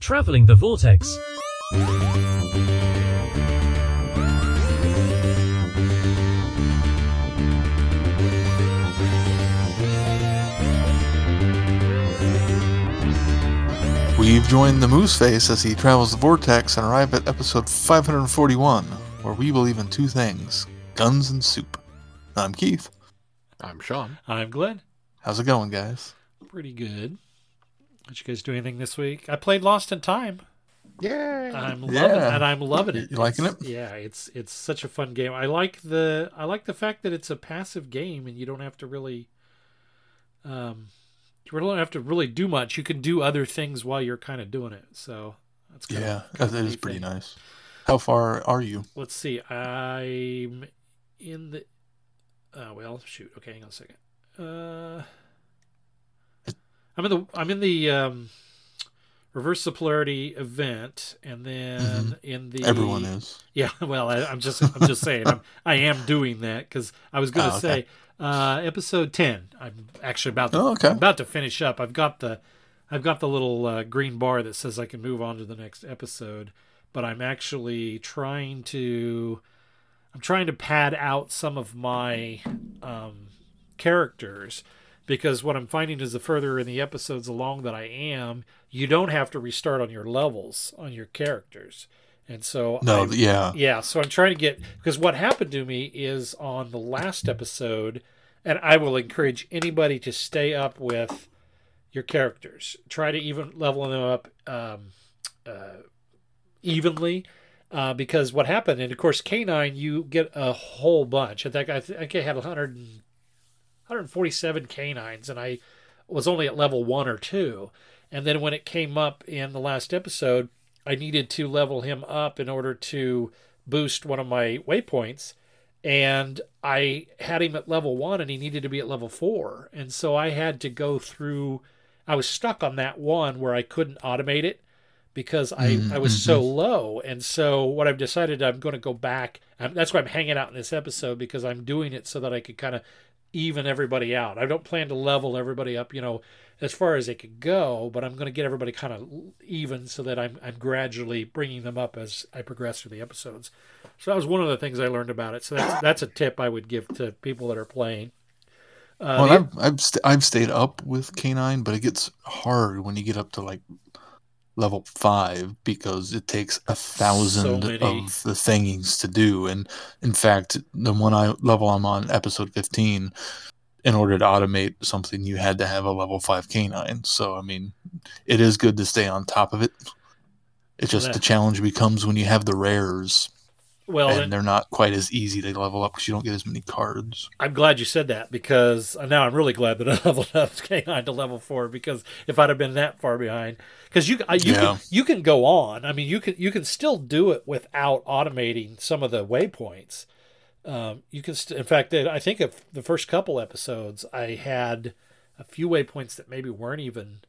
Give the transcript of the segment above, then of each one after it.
Traveling the Vortex. We've joined the Moose Face as he travels the vortex and arrive at episode 541, where we believe in two things guns and soup. I'm Keith. I'm Sean. I'm Glenn. How's it going, guys? Pretty good. Did you guys do anything this week? I played Lost in Time. Yay! I'm loving Yeah. and I'm loving it. You liking It's- it? Yeah, it's it's such a fun game. I like the I like the fact that it's a passive game and you don't have to really um you don't have to really do much. You can do other things while you're kind of doing it. So that's kind Yeah, of, that is pretty nice. How far are you? Let's see. I'm in the. Uh, well, shoot. Okay, hang on a second. Uh, I'm in the. I'm in the um, reverse polarity event, and then in the Mm-hmm. Everyone is. Yeah. Well, I, I'm just. I'm just saying. I'm. I am doing that because I was going to Oh, okay. say uh, episode ten. I'm actually about to. Oh, okay. About to finish up. I've got the. I've got the little uh, green bar that says I can move on to the next episode, but I'm actually trying to. I'm trying to pad out some of my um, characters because what I'm finding is the further in the episodes along that I am, you don't have to restart on your levels on your characters, and so No, I'm- yeah. yeah, so I'm trying to get because what happened to me is on the last episode, and I will encourage anybody to stay up with your characters. Try to even level them up um, uh, evenly. Uh, because what happened, and of course, K9, you get a whole bunch. I think I, think I had 100, and- 147 K9s, and I was only at level one or two. And then when it came up in the last episode, I needed to level him up in order to boost one of my waypoints. And I had him at level one and he needed to be at level four. And so I had to go through, I was stuck on that one where I couldn't automate it because I, Mm, I was so low. And so what I've decided I'm going to go back. Um, that's why I'm hanging out in this episode because I'm doing it so that I could kind of even everybody out. I don't plan to level everybody up, you know, as far as it could go, but I'm going to get everybody kind of even so that I'm I'm gradually bringing them up as I progress through the episodes. So that was one of the things I learned about it. So that's that's a tip I would give to people that are playing. Uh, Well, the- I've I've, st- I've stayed up with K9, but it gets hard when you get up to like level five because it takes a thousand many. of the thingings to do. And in fact, the one I level I'm on, episode 15, in order to automate something, you had to have a level five K9. So I mean, it is good to stay on top of it. It's just Yeah. the challenge becomes when you have the rares, well, and they're not quite as easy to level up because you don't get as many cards. I'm glad you said that because now I'm really glad that I leveled up K9 to level four because if I'd have been that far behind, because you you Yeah. can, you can go on. I mean, you can you can still do it without automating some of the waypoints. Um, you can, st- in fact, I think of the first couple episodes, I had a few waypoints that maybe weren't even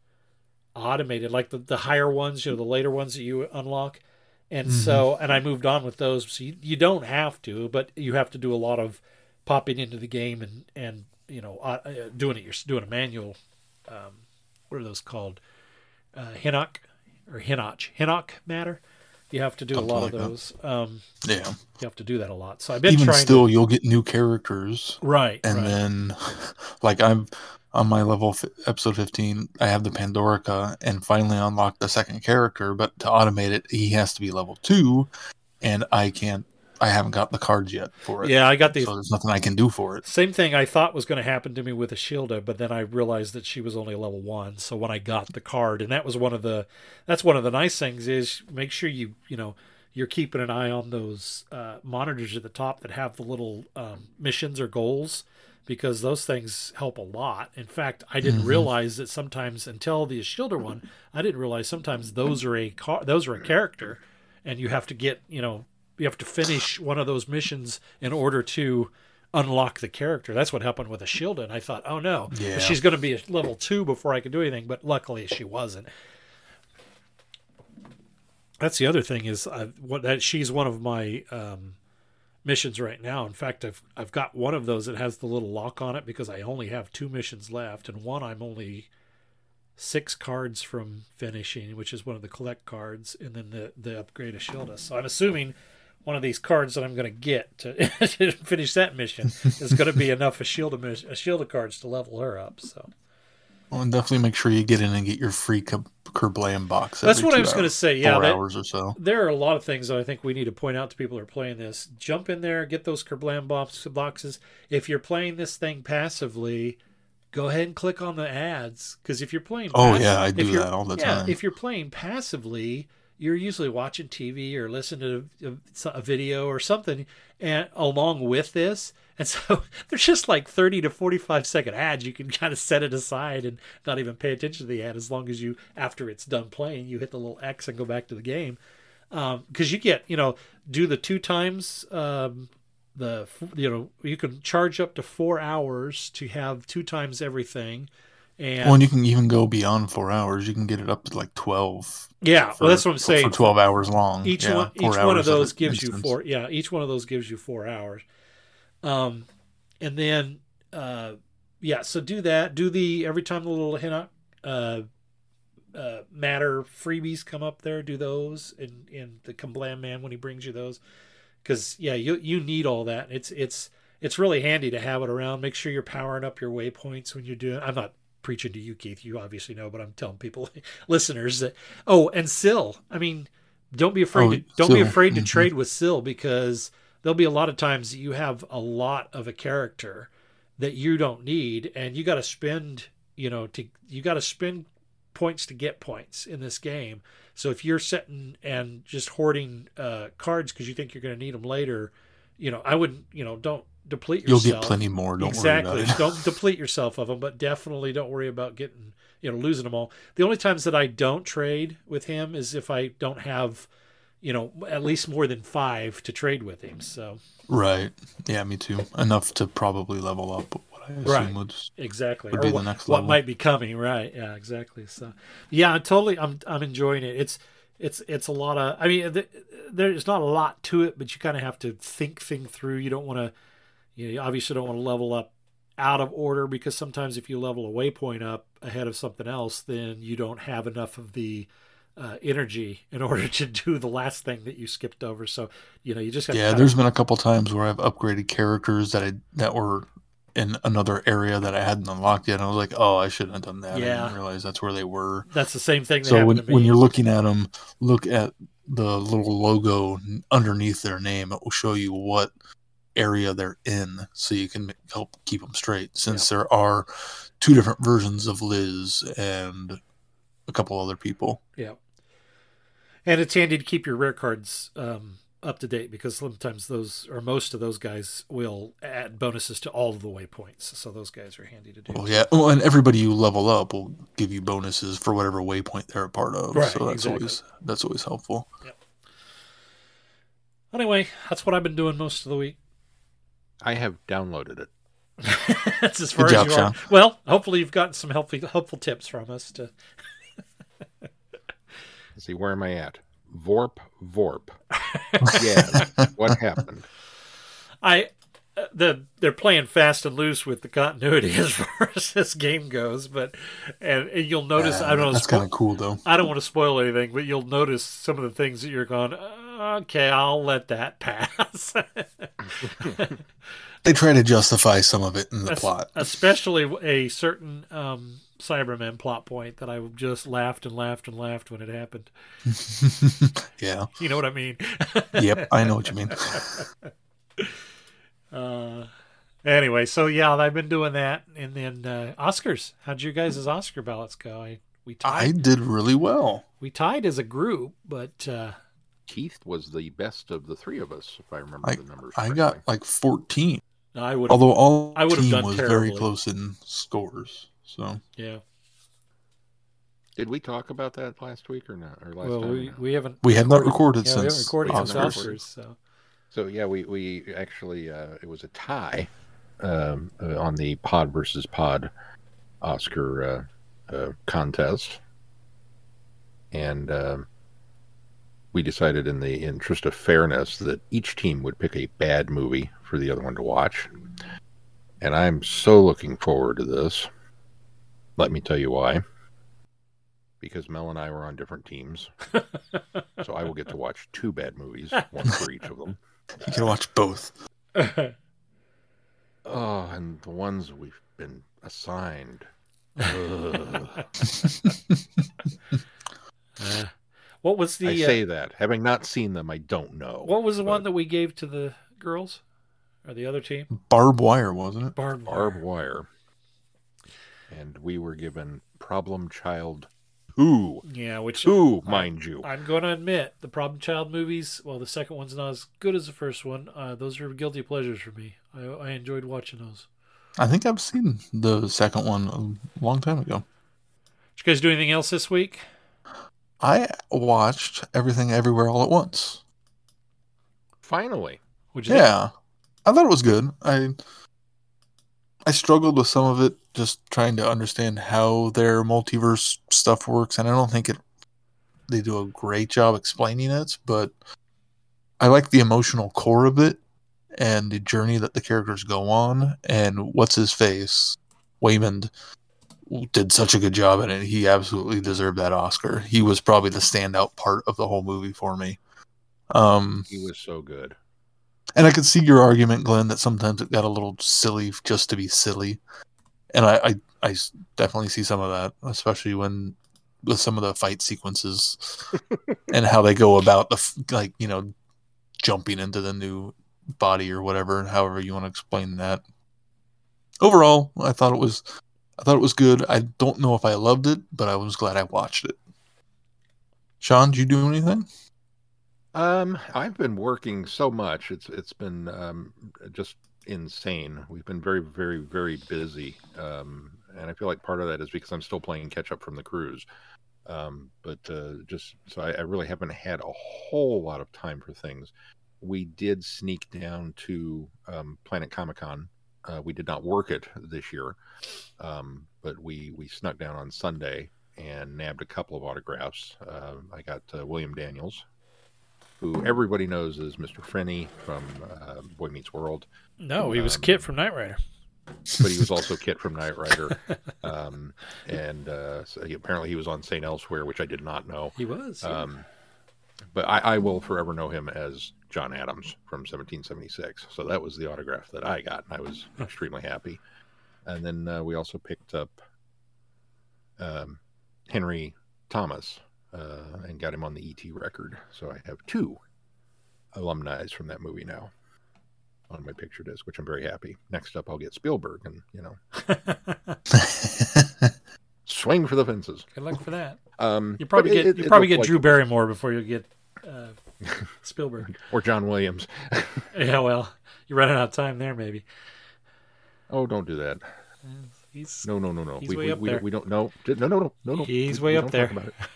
automated, like the, the higher ones, you know, the later ones that you unlock. And so, and I moved on with those. So you, you don't have to, but you have to do a lot of popping into the game and, and, you know, uh, uh, doing it. You're doing a manual. Um, what are those called? Uh, Hinnock or Hinnoch, Hinnock matter. You have to do Something a lot like of those. Um, Yeah. you have to do that a lot. So I've been Even trying still, to, you'll get new characters. right. and right. then like i'm on my level f- episode 15 i have the pandorica and finally unlocked the second character but to automate it he has to be level 2 and i can't i haven't got the cards yet for it yeah, I got the so there's nothing i can do for it Same thing I thought was going to happen to me with Ashildr, but then I realized that she was only level one. So when I got the card, and that was one of the that's one of the nice things is make sure you you know you're keeping an eye on those uh, monitors at the top that have the little um, missions or goals because those things help a lot. In fact, I didn't realize that sometimes until the Ashildr one, I didn't realize sometimes those are a car those are a character, and you have to get you know you have to finish one of those missions in order to unlock the character. That's what happened with Ashildr, and I thought, oh no, Yeah. she's going to be a level two before I could do anything. But luckily, she wasn't. That's the other thing is I, what that she's one of my um, missions right now. In fact, I've I've got one of those that has the little lock on it because I only have two missions left, and one I'm only six cards from finishing, which is one of the collect cards, and then the the upgrade of Shilda. So I'm assuming one of these cards that I'm going to get to, finish that mission is going to be enough of Shilda Shilda cards to level her up. So Well, and definitely make sure you get in and get your free Kerblam box. that's what I was going to say. Yeah, four that- hours or so. there are a lot of things that I think we need to point out to people who are playing this. Jump in there, get those Kerblam box boxes. If you're playing this thing passively, go ahead and click on the ads because if you're playing, Oh passive- yeah, I do that all the yeah, time. if you're playing passively, you're usually watching TV or listening to a, a video or something, and along with this, and so there's just like 30 to 45 second ads. You can kind of set it aside and not even pay attention to the ad as long as you, after it's done playing, you hit the little X and go back to the game. Because you get, you know, do the two times. Um, the you know you can charge up to four hours to have two times everything, and well, and you can even go beyond four hours. You can get it up to like twelve. yeah, for- well that's what I'm saying. For twelve hours long. each Yeah, one each one of those gives you four yeah each one of those gives you four hours um and then uh yeah so do that. Do the every time the little Hinnock uh uh matter freebies come up there do those and and the Kerblam man when he brings you those. Because yeah you you need all that. It's it's it's really handy to have it around. Make sure you're powering up your waypoints when you're doing i'm not preaching to you keith. You obviously know but i'm telling people listeners that oh and Sil. i mean don't be afraid Oh, to don't be afraid to mhm. trade with Sil because there'll be a lot of times that you have a lot of a character that you don't need and you got to spend you know to you got to spend points to get points in this game so if you're sitting and just hoarding uh, cards because you think you're going to need them later you know i wouldn't you know don't deplete yourself. You'll get plenty more. Don't exactly worry about it. don't deplete yourself of them but definitely don't worry about getting you know losing them all the only times that i don't trade with him is if i don't have you know at least more than five to trade with him so Right. Yeah, me too. Enough to probably level up. What I assume Right. would. exactly Would or be the what, next what might be coming right yeah exactly so yeah i'm totally i'm i'm enjoying it it's it's it's a lot of i mean th- there's not a lot to it but you kind of have to think thing through you don't want to you, know, you obviously don't want to level up out of order because sometimes if you level a waypoint up ahead of something else then you don't have enough of the uh, energy in order to do the last thing that you skipped over so you know you just got Yeah, there's been a couple times where I've upgraded characters that I that were in another area that I hadn't unlocked yet. And I was like, oh, I shouldn't have done that. I Yeah. didn't realize that's where they were. that's the same thing that So when, to me when you're looking at them, look at the little logo underneath their name. It will show you what area they're in, so you can help keep them straight. Since there are two different versions of Liz and a couple other people. Yeah. And it's handy to keep your rare cards um, up to date because sometimes those or most of those guys will add bonuses to all of the waypoints. So those guys are handy to do. Oh yeah, well, and everybody you level up will give you bonuses for whatever waypoint they're a part of. Right, so that's exactly. always that's always helpful. Yep. Anyway, that's what I've been doing most of the week. I have downloaded it. that's as far Good as job, you are. Sean. Well, hopefully you've gotten some helpful helpful tips from us to Let's see, where am I at? Vorp, Vorp. yeah, what happened? I uh, the they're playing fast and loose with the continuity as far as this game goes, but and, and you'll notice I don't know That's kind of cool though. I don't want to spoil anything, but you'll notice some of the things that you're going, "Uh, okay, I'll let that pass. They try to justify some of it in the Es- plot. Especially a certain um, Cyberman plot point that I just laughed and laughed and laughed when it happened. yeah. You know what I mean? Yep. I know what you mean. Uh, anyway, so yeah, I've been doing that. And then uh, Oscars. How'd you guys' Oscar ballots go? I, we tied. I did really well. We tied as a group, but uh, Keith was the best of the three of us, if I remember I the numbers. I correctly. got like 14. I would. Although all I would've done was terribly. very close in scores. So Yeah. Did we talk about that last week or not? Or last Well, time? we, not? we haven't. we had not recorded Yeah, we haven't since recorded since Oscars. Oscars. So So yeah, we we actually uh, it was a tie um, uh, on the Pod versus Pod Oscar uh, uh, contest, and um, we decided, in the interest of fairness, that each team would pick a bad movie for the other one to watch. And I'm so looking forward to this. Let me tell you why. because Mel and I were on different teams. so I will get to watch two bad movies, one for each of them. You can watch both. Oh, and the ones we've been assigned. Uh, what was the I uh, say that. Having not seen them, I don't know. what was the one that we gave to the girls or the other team? Barb Wire, wasn't it? Barbed Barb Wire. And we were given Problem Child 2. Yeah, which 2, mind you. I'm going to admit the Problem Child movies. Well, the second one's not as good as the first one. Uh, those are guilty pleasures for me. I, I enjoyed watching those. I think I've seen the second one a long time ago. Did you guys do anything else this week? I watched Everything Everywhere All at Once. Finally. Would you think? Yeah, I thought it was good. I I struggled with some of it, just trying to understand how their multiverse stuff works, and I don't think it they do a great job explaining it. But I like the emotional core of it and the journey that the characters go on. And what's his face, Waymond, did such a good job in it. He absolutely deserved that Oscar. He was probably the standout part of the whole movie for me. Um, He was so good. And I could see your argument, Glenn, that sometimes it got a little silly just to be silly. And I I definitely see some of that, especially when with some of the fight sequences and how they go about the like you know jumping into the new body or whatever, however you want to explain that. Overall, I thought it was, I thought it was good. I don't know if I loved it, but I was glad I watched it. Sean, did you do anything? Um, I've been working so much. It's it's been um, just insane. We've been very, very, very busy. Um, and I feel like part of that is because I'm still playing catch up from the cruise. Um, but uh, just so I, I really haven't had a whole lot of time for things. We did sneak down to um, Planet Comic Con. Uh, we did not work it this year, um, but we we snuck down on Sunday and nabbed a couple of autographs. Uh, I got uh, William Daniels, who everybody knows as Mr. Feeny from uh, Boy Meets World, No, he was Um, KITT from Knight Rider. but he was also KITT from Knight Rider, um, and uh, so he, apparently he was on Saint Elsewhere, which I did not know. He was. Um, but I, I will forever know him as John Adams from 1776. So that was the autograph that I got, and I was extremely happy. And then uh, we also picked up um, Henry Thomas uh, and got him on the ET record. So I have two alumni from that movie now on my picture disc, which I'm very happy. Next up, I'll get Spielberg, and you know, swing for the fences. Good luck for that. Um, You probably get it- you probably get like- Drew Barrymore before you get uh, Spielberg. or John Williams. yeah, well, you're running out of time there, maybe. Oh, don't do that. He's No, no, no, no. He's we, way we, up we, there. don't- we don't. No, no, no, no, no, no. He's We- way we up there.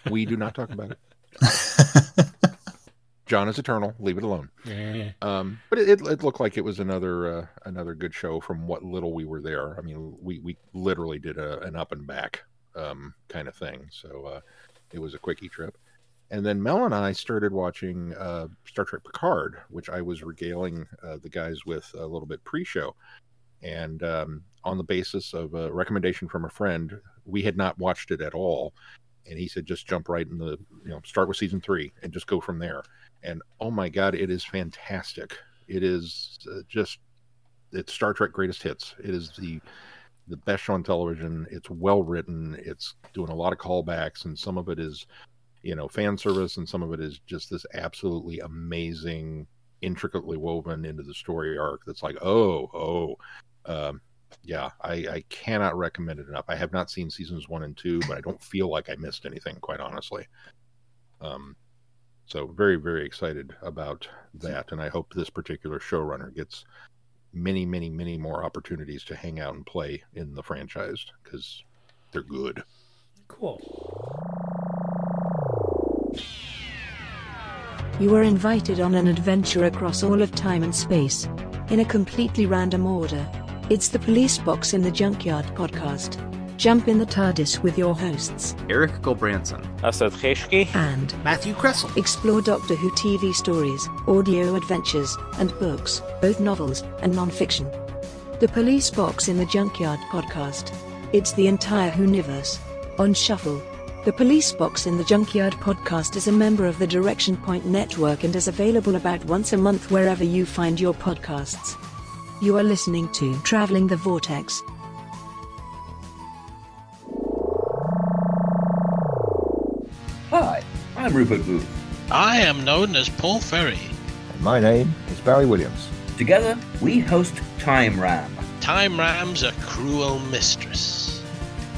We do not talk about it. John is eternal. Leave it alone. yeah. Um, but it, it, it looked like it was another uh, another good show from what little we were there. I mean, we we literally did a, an up and back um, kind of thing. So uh, it was a quickie trip. And then Mel and I started watching uh, Star Trek Picard, which I was regaling uh, the guys with a little bit pre-show. And um, on the basis of a recommendation from a friend, we had not watched it at all. And he said, just jump right in the, you know, start with season three and just go from there. And oh my god it is fantastic. It is uh, just it's star trek greatest hits. It is the the best show on television. It's well written. It's doing a lot of callbacks. And some of it is you know fan service. And some of it is just this absolutely amazing intricately woven into the story arc that's like oh oh um yeah I, I cannot recommend it enough i have not seen seasons one and two but i don't feel like i missed anything quite honestly um so very, very excited about that, and I hope this particular showrunner gets many, many, many more opportunities to hang out and play in the franchise because they're good. Cool. You are invited on an adventure across all of time and space. In a completely random order. It's the Police Box in the Junkyard podcast. Jump in the TARDIS with your hosts Eric Gulbranson, Asad Kheshki. and Matthew Kressel, explore Doctor Who TV stories, audio adventures, and books, both novels and non-fiction. The Police Box in the Junkyard podcast. It's the entire Whoniverse. On shuffle. The Police Box in the Junkyard podcast is a member of the Direction Point Network and is available about once a month wherever you find your podcasts. You are listening to Traveling the Vortex. Hi, I'm Rupert Booth. I am known as Paul Ferry. And my name is Barry Williams. Together, we host Time Ram. Time Ram's a cruel mistress.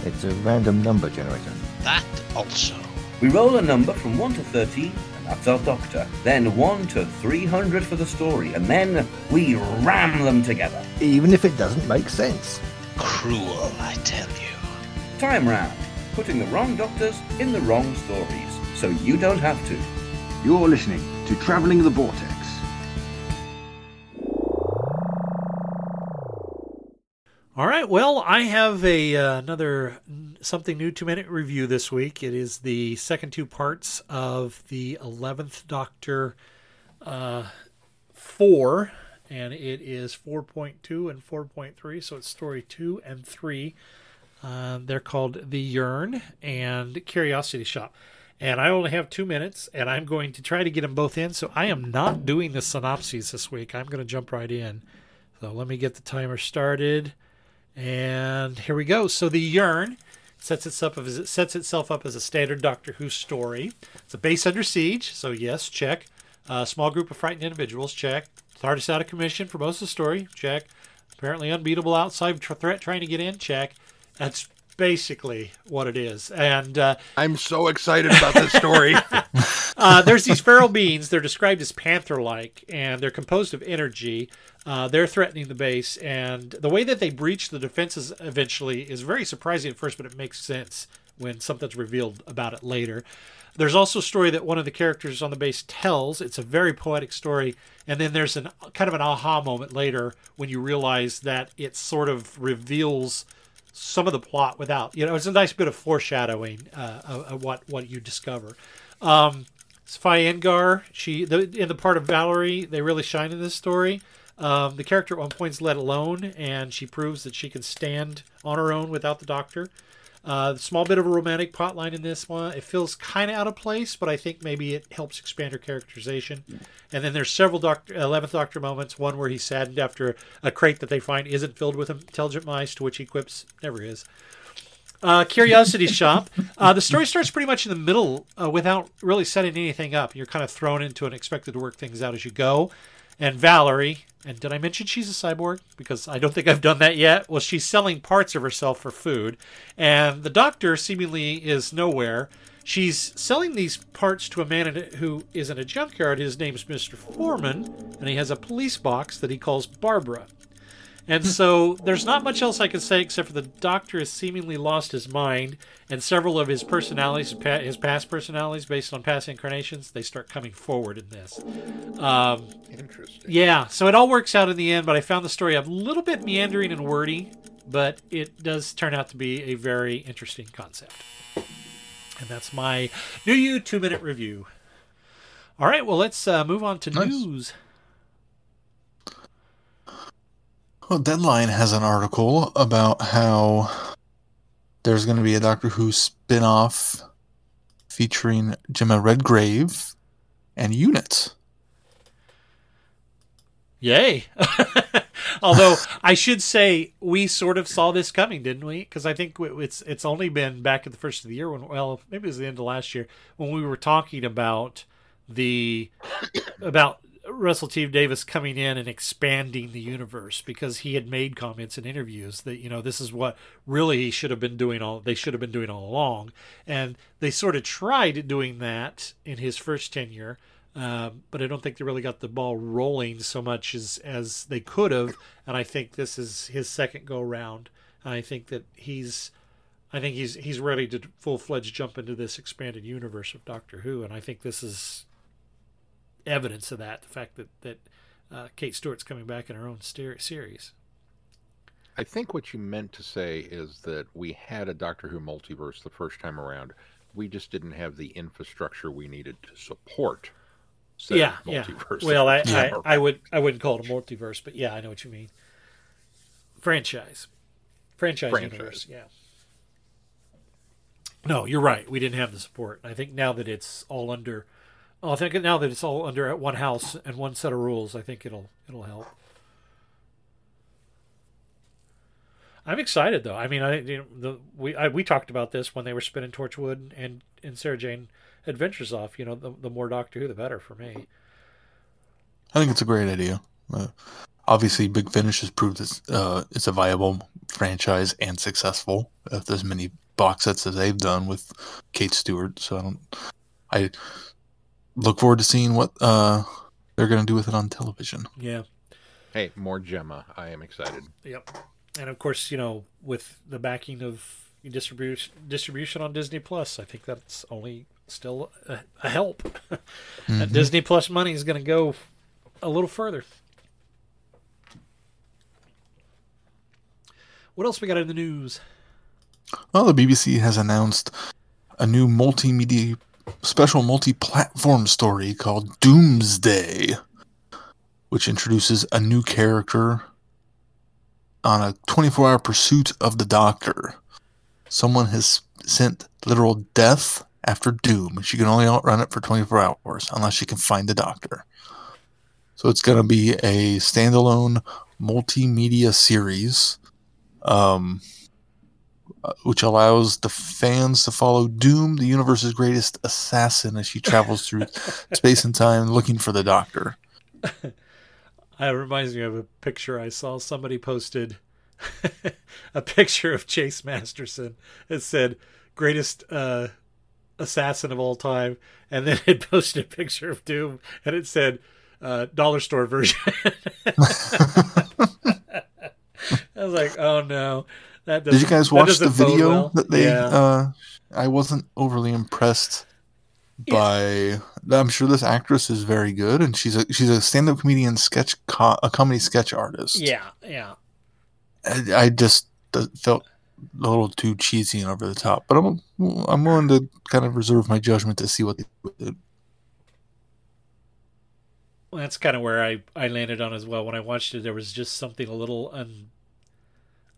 It's a random number generator. That also. We roll a number from 1 to 13, and that's our doctor. Then 1 to 300 for the story, and then we ram them together. Even if it doesn't make sense. Cruel, I tell you. Time Ram, putting the wrong doctors in the wrong stories, so you don't have to. You're listening to Traveling the Vortex. All right. Well, I have a uh, another something new two minute review this week. It is the second two parts of the eleventh Doctor uh, four, and it is four point two and four point three. So it's story two and three. Uh, they're called the Yearn and Curiosity Shop. And I only have two minutes, and I'm going to try to get them both in. So I am not doing the synopses this week. I'm going to jump right in. So let me get the timer started. And here we go. So the Yearn sets itself up as it sets itself up as a standard Doctor Who story. It's a base under siege, so yes, check. A small group of frightened individuals, check. TARDIS out of commission for most of the story, check. Apparently unbeatable outside threat trying to get in, check. That's basically what it is. And uh, I'm so excited about this story. uh, there's these feral beings. They're described as panther-like, and they're composed of energy. Uh, they're threatening the base, and the way that they breach the defenses eventually is very surprising at first, but it makes sense when something's revealed about it later. There's also a story that one of the characters on the base tells. It's a very poetic story, and then there's an kind of an aha moment later when you realize that it sort of reveals some of the plot without. You know, it's a nice bit of foreshadowing uh, of, of what what you discover. Um, Ingar, she the, in the part of Valerie, they really shine in this story. Um, the character at one point is let alone, and she proves that she can stand on her own without the doctor. Uh, a small bit of a romantic plotline in this one. It feels kind of out of place, but I think maybe it helps expand her characterization. And then there's several Doctor Eleventh Doctor moments. One where he's saddened after a crate that they find isn't filled with intelligent mice, to which he quips, "Never is." Uh, Curiosity Shop. Uh, the story starts pretty much in the middle uh, without really setting anything up. You're kind of thrown into it and expected to work things out as you go. And Valerie, and did I mention she's a cyborg? Because I don't think I've done that yet. Well, she's selling parts of herself for food. And the doctor seemingly is nowhere. She's selling these parts to a man who is in a junkyard. His name's Mr. Foreman, and he has a police box that he calls Barbara. And so there's not much else I can say except for the Doctor has seemingly lost his mind, and several of his personalities, his past personalities based on past incarnations, they start coming forward in this. Um, Interesting. Yeah, so it all works out in the end, but I found the story a little bit meandering and wordy, but it does turn out to be a very interesting concept. And that's my new you two minute review. All right, well, let's uh, move on to nice. news. Well, Deadline has an article about how there's going to be a Doctor Who spin off featuring Jemma Redgrave and Unit. Yay. Although I should say we sort of saw this coming, didn't we? Because I think it's it's only been back at the first of the year when well maybe it was the end of last year when we were talking about the about Russell T Davies coming in and expanding the universe because he had made comments in interviews that you know this is what really he should have been doing all they should have been doing all along, and they sort of tried doing that in his first tenure. Um, but I don't think they really got the ball rolling so much as as they could have. And I think this is his second go round. And I think that he's, I think he's he's ready to full fledged jump into this expanded universe of Doctor Who. And I think this is evidence of that. The fact that that uh, Kate Stewart's coming back in her own series. I think what you meant to say is that we had a Doctor Who multiverse the first time around. We just didn't have the infrastructure we needed to support yeah, multiverse. Yeah. Well, I. I, I, would I wouldn't call it a multiverse, but yeah, I know what you mean. Franchise, franchise, franchise. universe. Yeah. No, you're right. We didn't have the support. I think now that it's all under, oh, I think now that it's all under one house and one set of rules, I think it'll it'll help. I'm excited though. I mean, I you know, the we I, we talked about this when they were spinning Torchwood and and Sarah Jane Adventures off. You know, the the more Doctor Who, the better for me. I think it's a great idea. Uh, obviously, Big Finish has proved it's uh, it's a viable franchise and successful. If there's many box sets as they've done with Kate Stewart, so I don't. I look forward to seeing what uh, they're going to do with it on television. Yeah. Hey, more Jemma. I am excited. Yep. And of course, you know, with the backing of distribution distribution on Disney Plus, I think that's only still a, a help. that Disney Plus money is going to go a little further. What else we got in the news? Well, the BBC has announced a new multimedia special multi-platform story called Doomsday, which introduces a new character on a 24-hour pursuit of the Doctor. Someone has sent literal death after doom. She can only outrun it for 24 hours unless she can find the Doctor. So it's going to be a standalone multimedia series. Um, which allows the fans to follow Doom, the universe's greatest assassin, as she travels through space and time looking for the Doctor. It reminds me of a picture I saw. Somebody posted a picture of Chase Masterson. It said "greatest uh, assassin of all time," and then it posted a picture of Doom, and it said uh, "dollar store version." I was like, "Oh no!" That Did you guys watch the video well. that they? Yeah. Uh, I wasn't overly impressed by. I'm sure this actress is very good, and she's a she's a stand-up comedian, sketch co- a comedy sketch artist. yeah, yeah. I, I just felt a little too cheesy and over the top, but I'm I'm willing to kind of reserve my judgment to see what they do. Well, that's kind of where I, I landed on as well. When I watched it, there was just something a little un,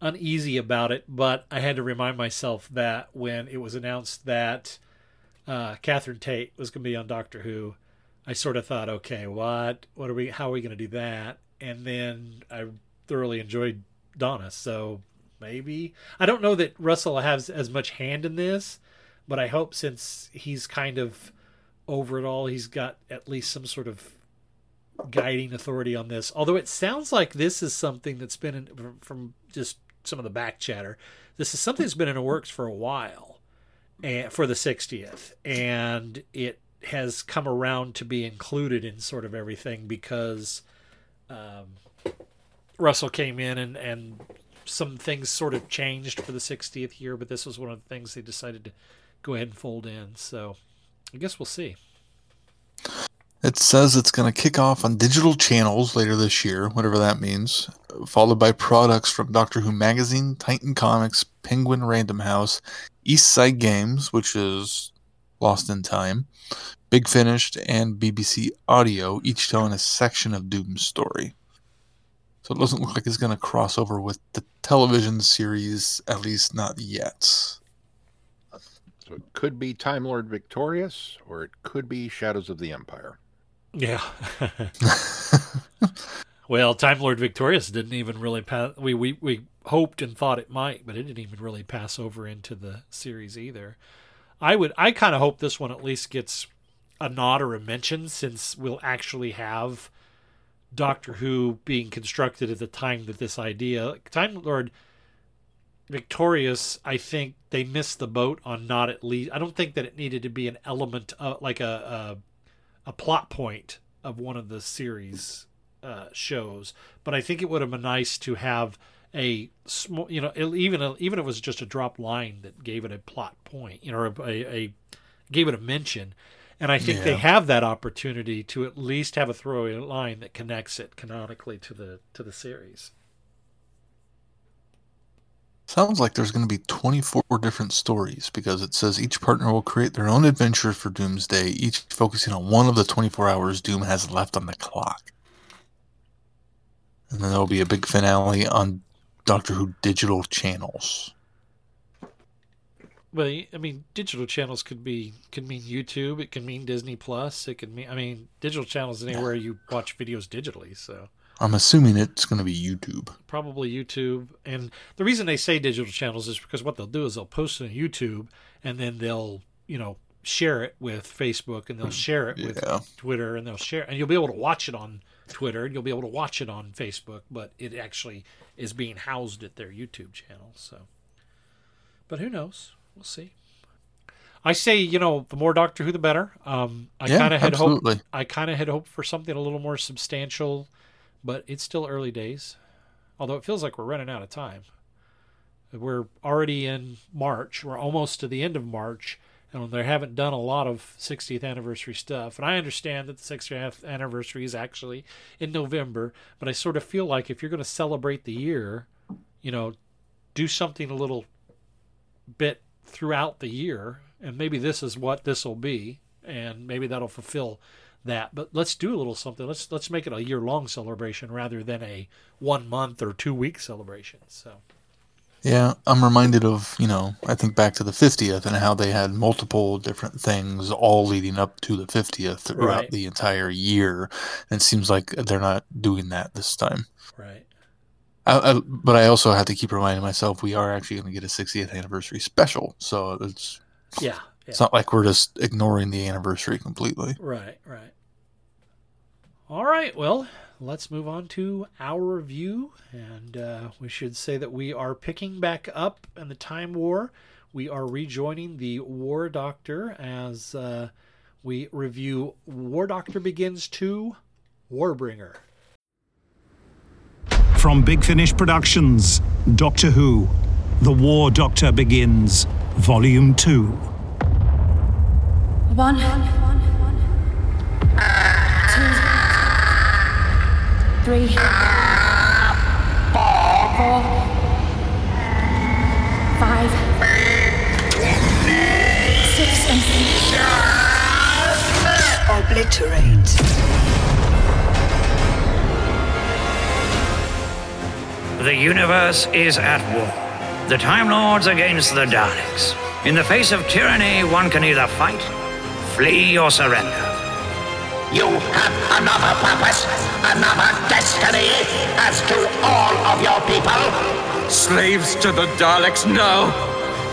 uneasy about it, but I had to remind myself that when it was announced that uh, Catherine Tate was going to be on Doctor Who, I sort of thought, okay, what, what are we, how are we going to do that? And then I thoroughly enjoyed Donna, so maybe I don't know that Russell has as much hand in this, but I hope since he's kind of over it all, he's got at least some sort of guiding authority on this. Although it sounds like this is something that's been in, from- from just some of the back chatter. This is something that's been in the works for a while, and for the 60th, and it has come around to be included in sort of everything because um, Russell came in and and some things sort of changed for the 60th year, but this was one of the things they decided to go ahead and fold in. So I guess we'll see. It says it's going to kick off on digital channels later this year, whatever that means, followed by products from Doctor Who Magazine, Titan Comics, Penguin Random House, East Side Games, which is Lost in Time, Big Finish, and BBC Audio, each telling a section of Doom's story. So it doesn't look like it's going to cross over with the television series, at least not yet. So it could be Time Lord Victorious, or it could be Shadows of the Empire. Yeah. well, Time Lord Victorious didn't even really pass. We, we we hoped and thought it might, but it didn't even really pass over into the series either. I would. I kind of hope this one at least gets a nod or a mention, since we'll actually have Doctor Who being constructed at the time that this idea Time Lord Victorious, I think they missed the boat on not at least. I don't think that it needed to be an element, of like a, a a plot point of one of the series uh, shows. But I think it would have been nice to have a small, you know, even a, even if it was just a drop line that gave it a plot point, you know, or a, a gave it a mention. And I think they have that opportunity to at least have a throwaway line that connects it canonically to the to the series. Sounds like there's going to be 24 different stories because it says each partner will create their own adventure for Doomsday, each focusing on one of the 24 hours Doom has left on the clock. And then there'll be a big finale on Doctor Who digital channels. Well, I mean, digital channels could be could mean YouTube. It can mean Disney Plus. It could mean I mean, digital channels anywhere you watch videos digitally. So I'm assuming it's going to be YouTube. probably YouTube. And the reason they say digital channels is because what they'll do is they'll post it on YouTube and then they'll you know share it with Facebook and they'll share it with Yeah. Twitter and they'll share and you'll be able to watch it on Twitter and you'll be able to watch it on Facebook, but it actually is being housed at their YouTube channel. So, but who knows? We'll see. I say, you know, the more Doctor Who, the better. Um, I Yeah, kind of had hoped. absolutely. I kind of had hoped for something a little more substantial, but it's still early days. Although it feels like we're running out of time. We're already in March. We're almost to the end of March, and they haven't done a lot of 60th anniversary stuff. And I understand that the 60th anniversary is actually in November, but I sort of feel like if you're going to celebrate the year, you know, do something a little bit throughout the year, and maybe this is what this will be, and maybe that'll fulfill that. But let's do a little something. Let's let's make it a year long celebration rather than a one month or two week celebration. So Yeah, I'm reminded of, you know, I think back to the 50th and how they had multiple different things all leading up to the 50th throughout Right. the entire year. And it seems like they're not doing that this time. right. I, I, but I also have to keep reminding myself we are actually going to get a 60th anniversary special. So it's Yeah. Yeah. it's not like we're just ignoring the anniversary completely. Right, right. All right, well, let's move on to our review. And uh, we should say that we are picking back up in the Time War. We are rejoining the War Doctor as uh, we review War Doctor Begins 2 Warbringer. From Big Finish Productions, Doctor Who, The War Doctor Begins, Volume 2. One, two, three, four, five, six, and Obliterate. The universe is at war. The Time Lords against the Daleks. In the face of tyranny, one can either fight, flee, or surrender. You have another purpose, another destiny, as do all of your people. Slaves to the Daleks? No.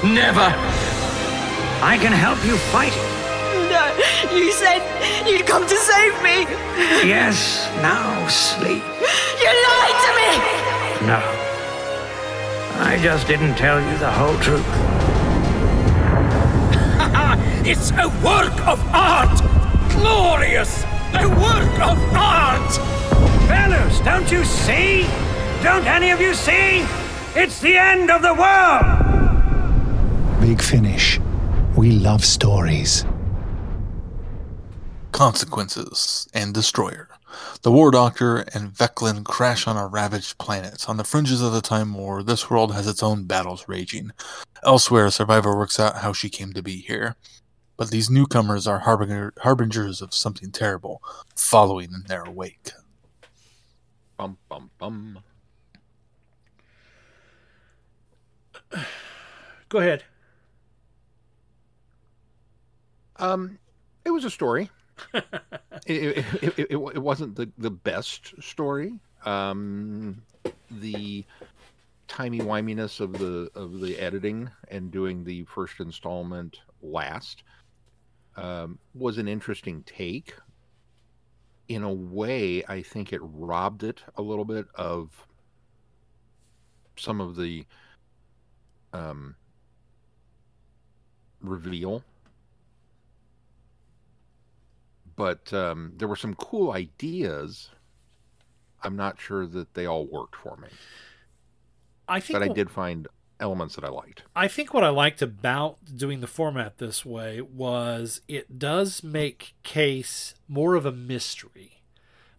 Never. I can help you fight it. No, you said you'd come to save me. Yes, now sleep. You lied to me. No. I just didn't tell you the whole truth. It's a work of art! Glorious! A work of art! Fellows, don't you see? Don't any of you see? It's the end of the world! Big Finish. We love stories. Consequences and Destroyer. The War Doctor and Veklin crash on a ravaged planet. On the fringes of the Time War, this world has its own battles raging. Elsewhere, Survivor works out how she came to be here. But these newcomers are harbinger, harbingers of something terrible, following in their wake. Bum bum bum. Go ahead. Um, it was a story. it, it, it, it, it wasn't the, the best story. Um, the timey wiminess of the of the editing and doing the first installment last um, was an interesting take. In a way, I think it robbed it a little bit of some of the um, reveal but um, there were some cool ideas. I'm not sure that they all worked for me. I think but I did find elements that I liked. I think what I liked about doing the format this way was it does make case more of a mystery.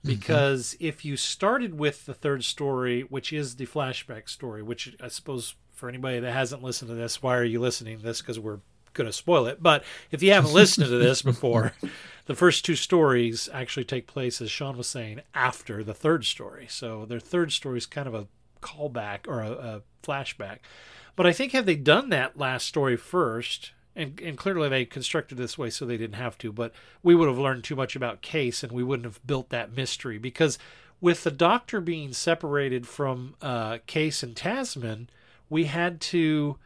Mm-hmm. Because if you started with the third story, which is the flashback story, which I suppose for anybody that hasn't listened to this, why are you listening to this? Because we're going to spoil it. But if you haven't listened to this before, the first two stories actually take place, as Sean was saying, after the third story. So their third story is kind of a callback or a, a flashback. But I think had they done that last story first, and, and clearly they constructed this way so they didn't have to, but we would have learned too much about Case and we wouldn't have built that mystery because with the Doctor being separated from uh, Case and Tasman, we had to,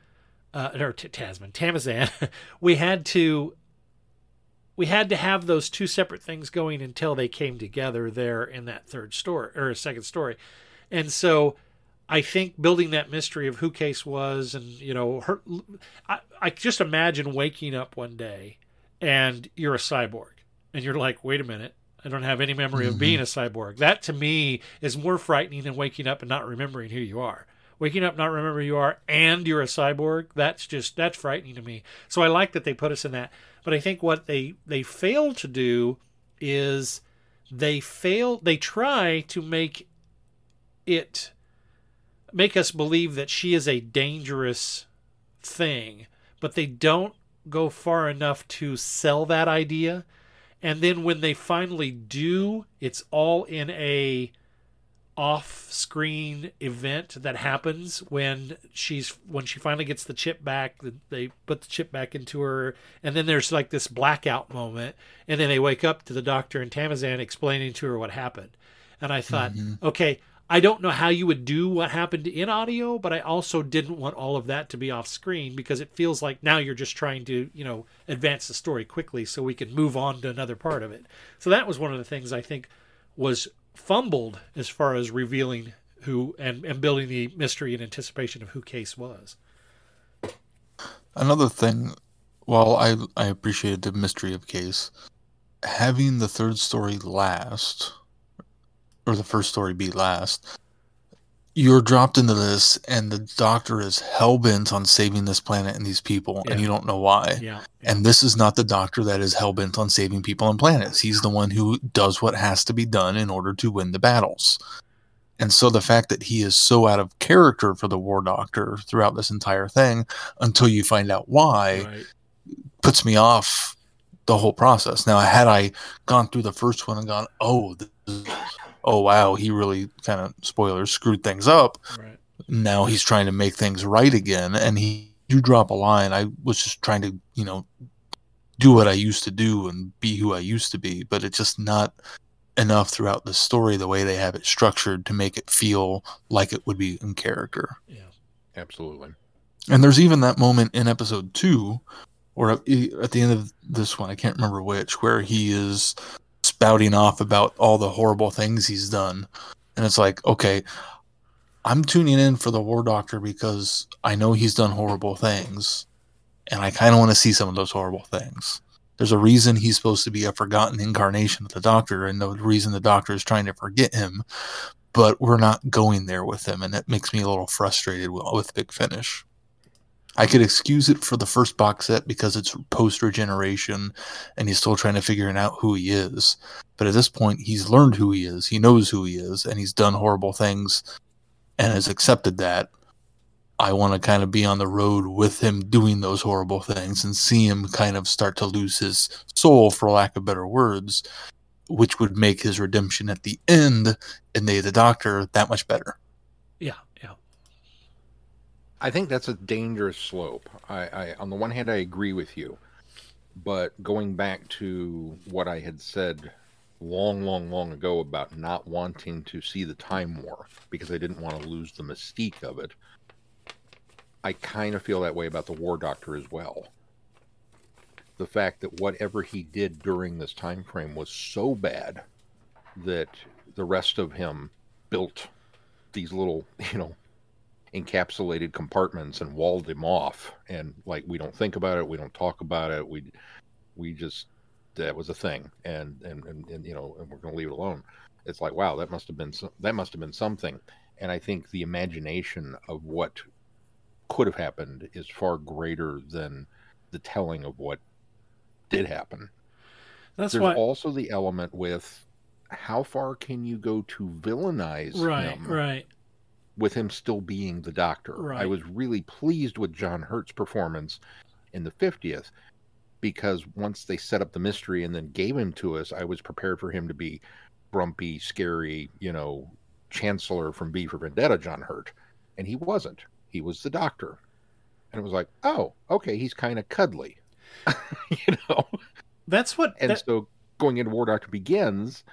uh, or T- Tasman, Tamazan, we had to we had to have those two separate things going until they came together there in that third story or second story. And so I think building that mystery of who Case was and, you know, her, I, I just imagine waking up one day and you're a cyborg and you're like, wait a minute, I don't have any memory of being a mm-hmm. cyborg. That to me is more frightening than waking up and not remembering who you are. Waking up, not remember who you are, and you're a cyborg, that's just, that's frightening to me. So I like that they put us in that. But I think what they they fail to do is they fail they try to make it make us believe that she is a dangerous thing, but they don't go far enough to sell that idea. And then when they finally do, it's all in a off-screen event that happens when she's when she finally gets the chip back they put the chip back into her and then there's like this blackout moment and then they wake up to the doctor and tamazan explaining to her what happened and i thought Mm-hmm. okay i don't know how you would do what happened in audio but i also didn't want all of that to be off screen because it feels like now you're just trying to you know advance the story quickly so we can move on to another part of it so that was one of the things i think was fumbled as far as revealing who and, and building the mystery and anticipation of who Case was. Another thing, while I I appreciated the mystery of Case, having the third story last, or the first story be last, you're dropped into this, and the doctor is hell bent on saving this planet and these people, and you don't know why. Yeah. And this is not the doctor that is hell bent on saving people and planets. He's the one who does what has to be done in order to win the battles. And so the fact that he is so out of character for the War Doctor throughout this entire thing, until you find out why, Right. puts me off the whole process. Now, had I gone through the first one and gone, oh, this is, oh wow, he really kind of spoilers screwed things up. Right. Now he's trying to make things right again, and he you drop a line. I was just trying to, you know, do what I used to do and be who I used to be, but it's just not enough throughout the story the way they have it structured to make it feel like it would be in character. Yeah, absolutely. And there's even that moment in episode two, or at at the end of this one, I can't remember which, where he is spouting off about all the horrible things he's done. And it's like, okay, I'm tuning in for the War Doctor because I know he's done horrible things. And I kind of want to see some of those horrible things. There's a reason he's supposed to be a forgotten incarnation of the Doctor, and the reason the Doctor is trying to forget him. But we're not going there with him, and it makes me a little frustrated with, with Big Finish. I could excuse it for the first box set because it's post regeneration and he's still trying to figure out who he is. But at this point, he's learned who he is, he knows who he is, and he's done horrible things and has accepted that. I want to kind of be on the road with him doing those horrible things and see him kind of start to lose his soul, for lack of better words, which would make his redemption at the end in Day of the Doctor that much better. I think that's a dangerous slope. I, I on the one hand I agree with you, but going back to what I had said long, long, long ago about not wanting to see the time war because I didn't want to lose the mystique of it. I kind of feel that way about the War Doctor as well. The fact that whatever he did during this time frame was so bad that the rest of him built these little, you know, encapsulated compartments and walled him off. And like we don't think about it we don't talk about it we we just that was a thing. And and and, and you know and we're going to leave it alone. It's like wow that must have been some, that must have been something. And i think the imagination of what could have happened is far greater than the telling of what did happen. That's there's why also the element with how far can you go to villainize right, him right. With him still being the doctor. I was really pleased with John Hurt's performance in the 50th because once they set up the mystery and then gave him to us, I was prepared for him to be grumpy, scary, you know, Chancellor from V for Vendetta, John Hurt, and he wasn't. He was the Doctor, and it was like, oh, okay, he's kind of cuddly, you know. That's what. And that- so going into War Doctor begins,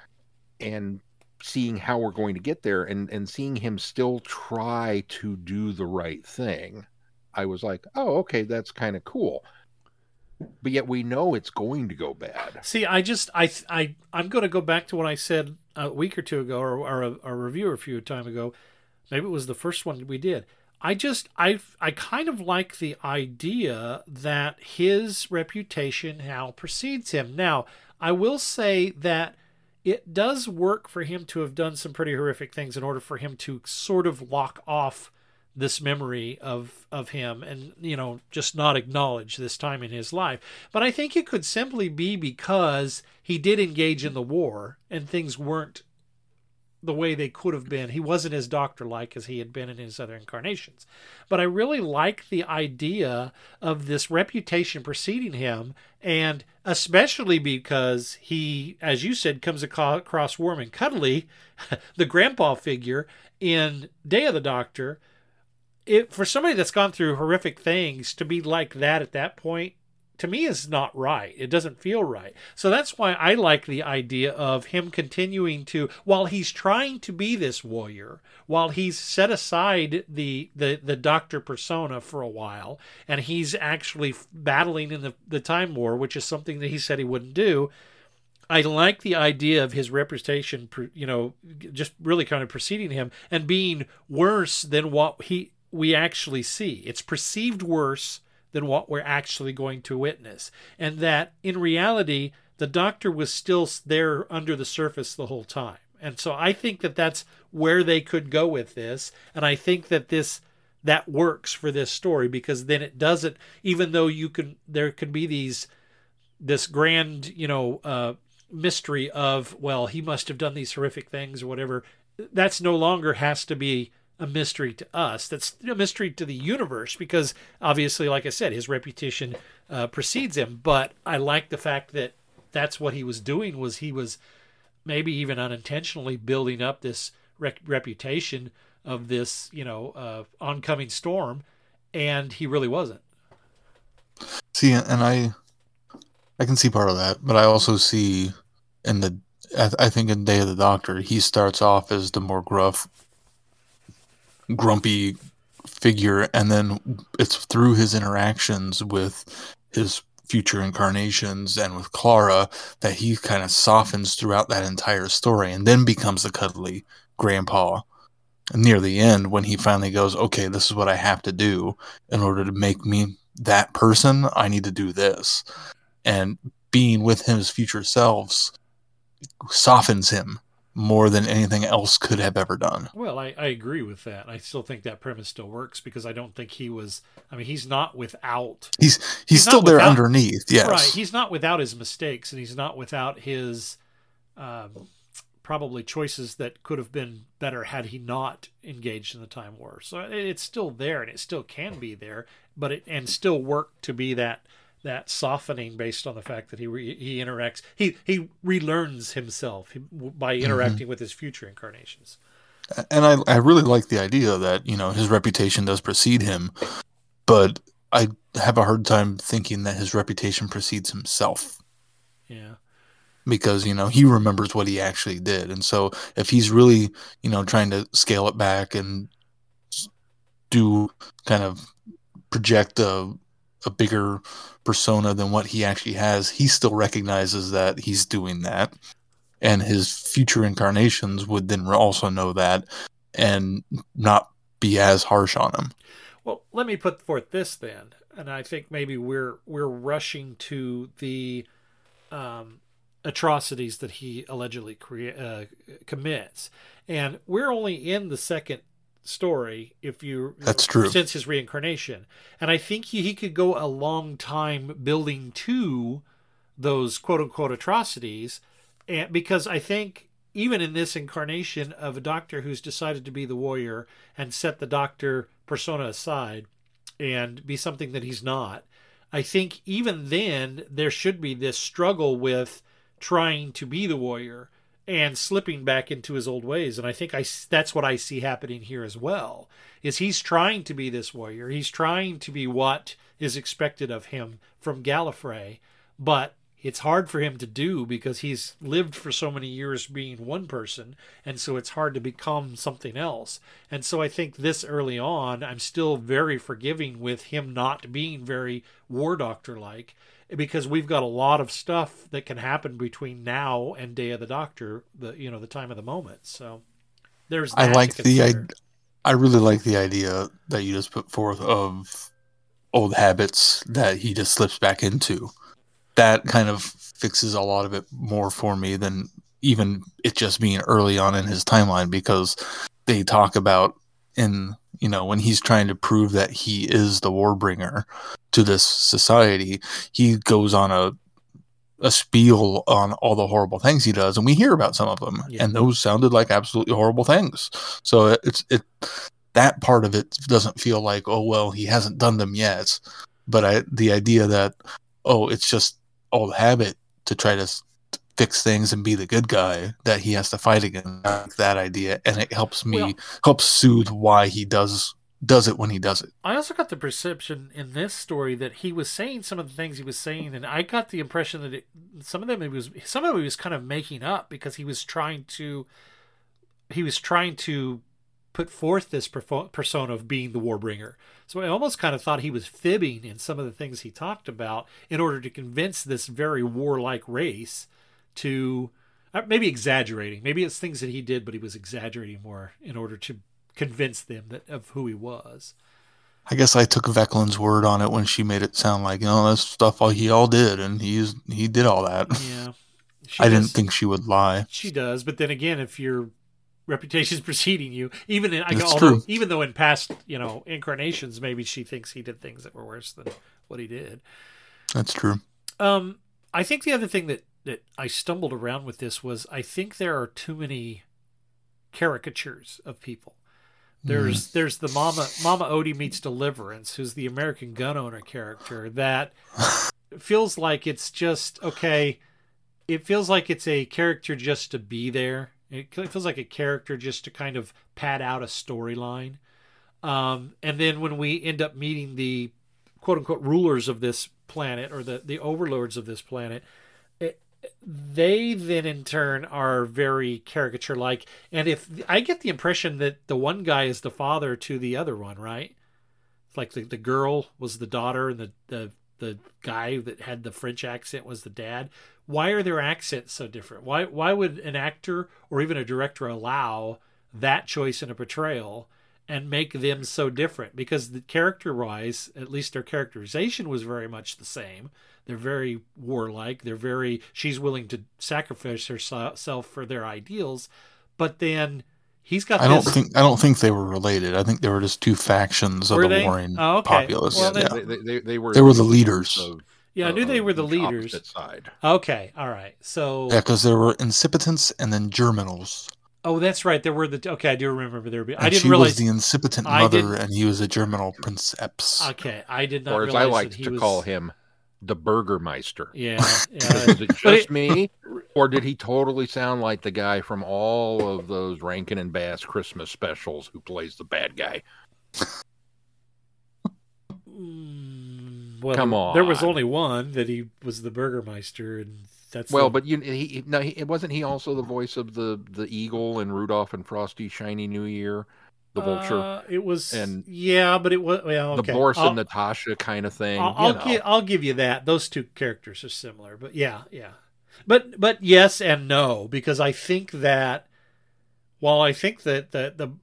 and seeing how we're going to get there, and and seeing him still try to do the right thing, I was like, oh, okay, that's kind of cool. But yet we know it's going to go bad. See, I just I I I'm going to go back to what I said a week or two ago, or, or a, a review a few time ago. Maybe it was the first one we did. I just I I kind of like the idea that his reputation now precedes him. Now, I will say that it does work for him to have done some pretty horrific things in order for him to sort of lock off this memory of of him and you know just not acknowledge this time in his life. But i think it could simply be because he did engage in the war and things weren't the way they could have been. He wasn't as doctor like as he had been in his other incarnations. But i really like the idea of this reputation preceding him and especially because he as you said comes across warm and cuddly the grandpa figure in day of the doctor. It for somebody that's gone through horrific things to be like that at that point to me is not right. It doesn't feel right. So that's why I like the idea of him continuing to while he's trying to be this warrior, while he's set aside the the the doctor persona for a while and he's actually battling in the the time war, which is something that he said he wouldn't do. I like the idea of his reputation, you know, just really kind of preceding him and being worse than what he we actually see. It's perceived worse than what we're actually going to witness. And that in reality, the doctor was still there under the surface the whole time. And so I think that that's where they could go with this. And I think that this that works for this story because then it doesn't even though you can there can be these this grand you know uh mystery of well he must have done these horrific things or whatever that's no longer has to be a mystery to us. That's a mystery to the universe because obviously, like I said, his reputation uh, precedes him. But I like the fact that that's what he was doing was he was maybe even unintentionally building up this rec- reputation of this, you know, uh, oncoming storm, and he really wasn't. See, and I, I can see part of that, but I also see in the, I, I think in Day of the Doctor, he starts off as the more gruff grumpy figure and then it's through his interactions with his future incarnations and with Clara that he kind of softens throughout that entire story and then becomes the cuddly grandpa. Near the end when he finally goes okay this is what I have to do in order to make me that person I need to do this. And being with his future selves softens him more than anything else could have ever done. Well, I, I agree with that. I still think that premise still works because I don't think he was. I mean, he's not without. He's he's, he's still there without, underneath. Yes, right. He's not without his mistakes, and he's not without his um, probably choices that could have been better had he not engaged in the time war. So it's still there, and it still can be there, but it and still work to be that that softening based on the fact that he re, he interacts he he relearns himself by interacting mm-hmm. with his future incarnations. And I, I really like the idea that you know his reputation does precede him but i have a hard time thinking that his reputation precedes himself. Yeah. Because you know he remembers what he actually did and so if he's really you know trying to scale it back and do kind of project a a bigger persona than what he actually has, he still recognizes that he's doing that. And his future incarnations would then also know that and not be as harsh on him. Well, let me put forth this then, and I think maybe we're we're rushing to the um, atrocities that he allegedly crea- uh, commits, and we're only in the second story if you that's true. since his reincarnation. And i think he, he could go a long time building to those quote unquote atrocities. And because i think even in this incarnation of a doctor who's decided to be the warrior and set the doctor persona aside and be something that he's not i think even then there should be this struggle with trying to be the warrior and slipping back into his old ways. And I think I that's what I see happening here as well. Is he's trying to be this warrior. He's trying to be what is expected of him from Gallifrey, but it's hard for him to do because he's lived for so many years being one person and so it's hard to become something else and so i think this early on i'm still very forgiving with him not being very war doctor like because we've got a lot of stuff that can happen between now and day of the doctor the you know the time of the moment so there's I like the. I, I really like the idea that you just put forth of old habits that he just slips back into. That kind of fixes a lot of it more for me than even it just being early on in his timeline because they talk about in you know when he's trying to prove that he is the warbringer to this society he goes on a a spiel on all the horrible things he does and we hear about some of them Yeah. and those sounded like absolutely horrible things so it- it's it that part of it doesn't feel like oh well he hasn't done them yet but i the idea that oh it's just old habit to try to fix things and be the good guy that he has to fight against that idea and it helps me Well- helps soothe why he does does it when he does it I also got the perception in this story that he was saying some of the things he was saying, and I got the impression that it, some of them he was some of it was kind of making up because he was trying to he was trying to put forth this persona of being the warbringer. So I almost kind of thought he was fibbing in some of the things he talked about in order to convince this very warlike race to uh, maybe exaggerating. Maybe it's things that he did, but he was exaggerating more in order to convince them that of who he was. I guess I took Veklin's word on it when she made it sound like, you know, that's stuff all he all did, and he's he did all that. Yeah, I didn't think she would lie. She does, but then again, if your reputation's preceding you, even in, I although, even though in past you know incarnations, maybe she thinks he did things that were worse than what he did. That's true. Um, I think the other thing that that I stumbled around with this was I think there are too many caricatures of people. There's there's the Mama Mama Odie meets Deliverance, who's the American gun owner character that feels like it's just okay. It feels like it's a character just to be there. It feels like a character just to kind of pad out a storyline. Um, and then when we end up meeting the quote unquote rulers of this planet or the, the overlords of this planet, they then in turn are very caricature like. And if I get the impression that the one guy is the father to the other one, right? it's Like the, the girl was the daughter and the, the, the guy that had the French accent was the dad. Why are their accents so different? Why why would an actor or even a director allow that choice in a portrayal and make them so different? Because the character wise, at least their characterization was very much the same. They're very warlike. They're very she's willing to sacrifice herself for their ideals, but then he's got. I don't think I don't think they were related. I think they were just two factions of Were the they? warring Oh, okay. populace. Well, yeah. They, they, they, they were They were the leaders. of- Yeah, I knew of they were the each leaders. opposite side. Okay, all right. So Yeah, because there were incipitants and then germinals. Oh, that's right. There were the okay. I do remember there. Be, And I didn't she realize was the incipitant I mother, and he was a germinal princeps. Okay, I did not. Or as realize I that liked he to was- call him, the Burgermeister. Yeah, yeah. Is it just me, or did he totally sound like the guy from all of those Rankin and Bass Christmas specials who plays the bad guy? Mm, well, Come there- There was only one that he was the Burgermeister, and that's well, the- but you he, no, he, wasn't he also the voice of the the eagle in Rudolph and Frosty Shiny New Year, the vulture, Uh, it was and yeah, but it was well, okay. the Boris I'll, and Natasha kind of thing. I'll, I'll know. give I'll give you that. Those two characters are similar, but yeah, yeah. But but yes and no because I think that while I think that the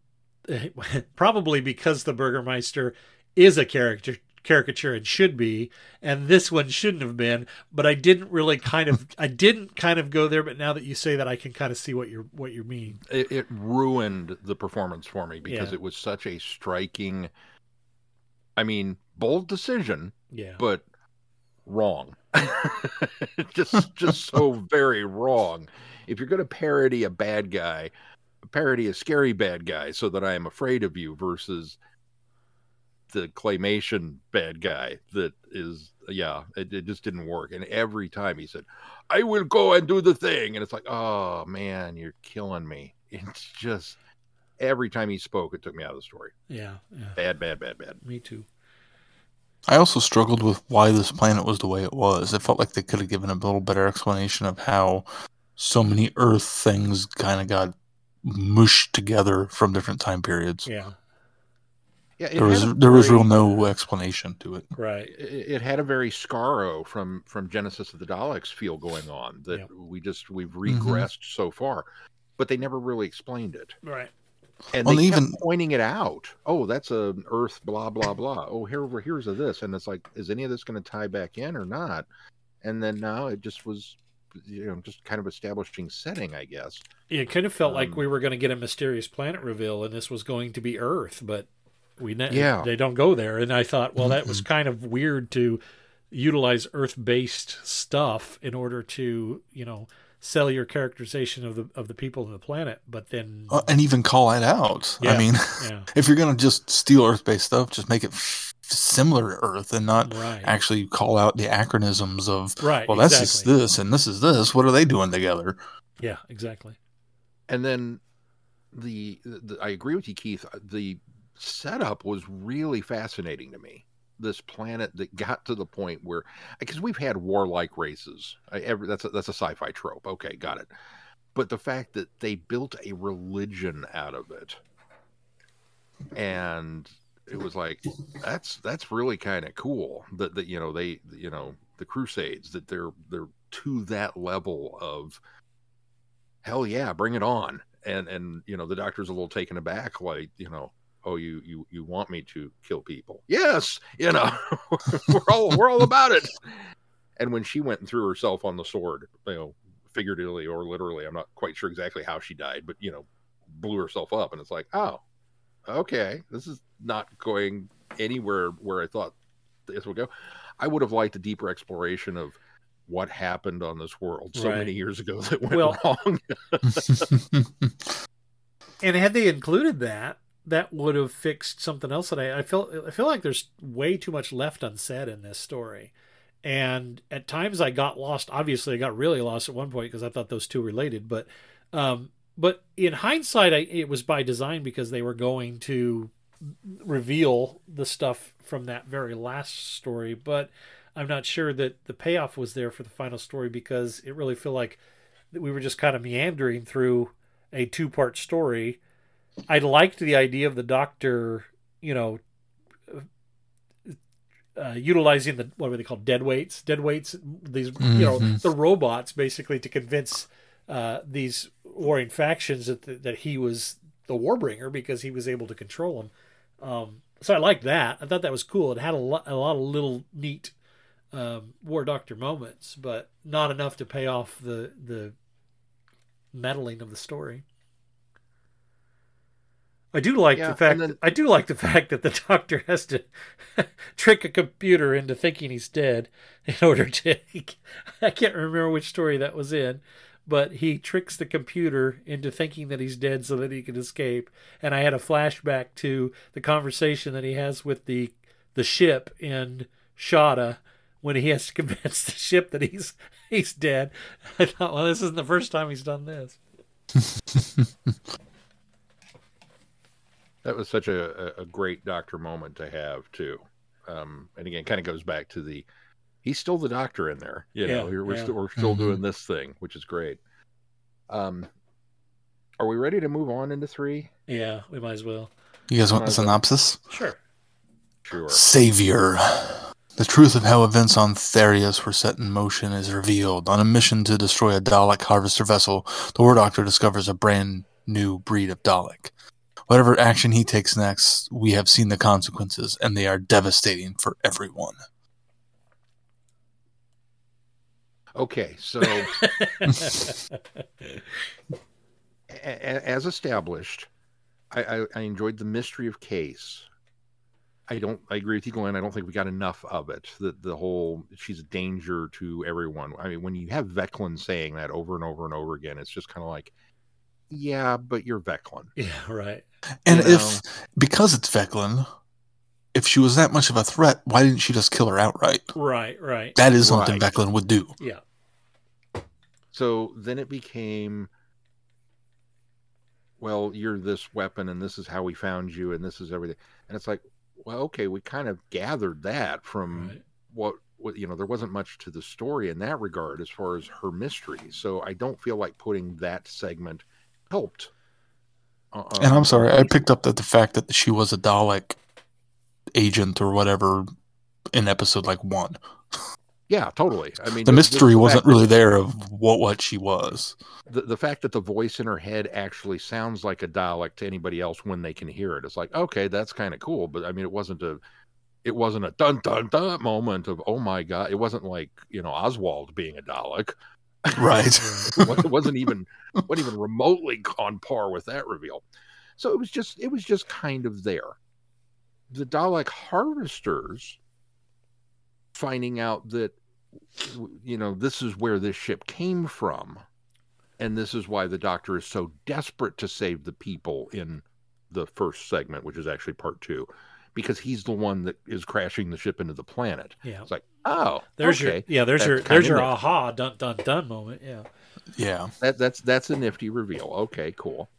the probably because the Burgermeister is a character caricature and should be and this one shouldn't have been but i didn't really kind of i didn't kind of go there but now that you say that i can kind of see what you're what you mean it, it ruined the performance for me because Yeah. it was such a striking i mean bold decision Yeah. but wrong just just so very wrong if you're going to parody a bad guy parody a scary bad guy so that i am afraid of you versus the claymation bad guy that is yeah, it, it just didn't work. And every time he said, "I will go and do the thing," and it's like, "Oh man, you're killing me." It's just every time he spoke, it took me out of the story. Yeah, yeah. Bad, bad, bad, bad. Me too. I also struggled with why this planet was the way it was. It felt like they could have given a little better explanation of how so many Earth things kind of got mushed together from different time periods. Yeah. Yeah, There was had a there was very- real no explanation to it. Right. It, it had a very Skaro from from Genesis of the Daleks feel going on that Yep. we just we've Mm-hmm. regressed so far, but they never really explained it. Right. And Well, they even- pointing it out. Oh, that's a Earth, blah blah blah. Oh, here over here's a this, and it's like, is any of this going to tie back in or not? And then now it just was, you know, just kind of establishing setting, I guess. It kind of felt like Um, we were going to get a mysterious planet reveal, and this was going to be Earth, but we ne- Yeah. they don't go there. And I thought, well, that was kind of weird to utilize Earth-based stuff in order to, you know, sell your characterization of the of the people of the planet. But then, Uh, and even call it out. I mean, yeah. if you're gonna just steal Earth-based stuff, just make it f- similar to Earth and not Right. actually call out the acronyms of Right, Well, that's exactly. this and this is this. What are they doing together? yeah, exactly. And then the, the I agree with you, Keith. The setup was really fascinating to me. This planet that got to the point where, because we've had warlike races, I, every, that's a, that's a sci-fi trope. Okay, got it. But the fact that they built a religion out of it, and it was like that's that's really kind of cool. That that you know they you know the Crusades that they're they're to that level of hell yeah, bring it on. And and you know the doctor's a little taken aback, like you know, oh you you you want me to kill people? Yes, you know, we're all we're all about it. And when she went and threw herself on the sword, you know, figuratively or literally, I'm not quite sure exactly how she died, but you know, blew herself up, and it's like, oh, okay, this is not going anywhere where I thought this would go. I would have liked a deeper exploration of what happened on this world so Right. many years ago that went Well- wrong. And had they included that, that would have fixed something else that I, I feel I feel like there's way too much left unsaid in this story. And at times I got lost. Obviously, I got really lost at one point because I thought those two related. But, um, but in hindsight, I, it was by design because they were going to reveal the stuff from that very last story. But I'm not sure that the payoff was there for the final story because it really felt like we were just kind of meandering through a two part story. I liked the idea of the doctor, you know, uh, utilizing the what were they called dead weights, dead weights, these you know Mhm. the robots basically to convince uh, these warring factions that that he was the warbringer because he was able to control them. Um, so I liked that. I thought that was cool. It had a lot, a lot of little neat um, war doctor moments, but not enough to pay off the the meddling of the story. I do like Yeah, the fact then- that, I do like the fact that the doctor has to trick a computer into thinking he's dead in order to I can't remember which story that was in, but he tricks the computer into thinking that he's dead so that he can escape. And I had a flashback to the conversation that he has with the the ship in Shada when he has to convince the ship that he's he's dead. I thought, well, this isn't the first time he's done this. That was such a, a, a great doctor moment to have too. Um, and again, kind of goes back to the he's still the doctor in there. You know, Yeah, we're, we're yeah. still we're still Mhm. doing this thing, which is great. Um, are we ready to move on into three? Yeah, we might as well. You guys want Might the as well. synopsis? Sure. Sure. Savior. The truth of how events on Therius were set in motion is revealed. On a mission to destroy a Dalek harvester vessel, the War Doctor discovers a brand new breed of Dalek. Whatever action he takes next, we have seen the consequences, and they are devastating for everyone. Okay, so a- a- as established, I, I, I enjoyed the mystery of case. I don't. I agree with you, Glenn. I don't think we got enough of it. The the whole she's a danger to everyone. I mean, when you have Veklin saying that over and over and over again, it's just kind of like, yeah, but you're Veklin. Yeah, right. And You if, because it's Veklin, if she was that much of a threat, why didn't she just kill her outright? Right, right. That is something Right. Veklin would do. Yeah. So then it became, well, you're this weapon, and this is how we found you, and this is everything. And it's like, well, okay, we kind of gathered that from what, what you know. There wasn't much to the story in that regard as far as her mystery. So I don't feel like putting that segment helped. Uh, And I'm sorry, I picked up that the fact that she was a Dalek agent or whatever in episode like one. Yeah, totally. I mean, the just- mystery just wasn't fact- really there of what what she was. the, the fact that the voice in her head actually sounds like a Dalek to anybody else when they can hear it it's like okay that's kind of cool but i mean it wasn't a it wasn't a dun dun dun moment of oh my god it wasn't like you know oswald being a dalek Right. it wasn't- even wasn't even remotely on par with that reveal. So it was just it was just kind of there. The dalek harvesters finding out that you know this is where this ship came from and this is why the doctor is so desperate to save the people in the first segment which is actually part 2 because he's the one that is crashing the ship into the planet Yeah. it's like oh There's okay. your yeah. There's That's your there's your neat. aha dun dun dun moment. Yeah. Yeah. That that's that's a nifty reveal. Okay, cool.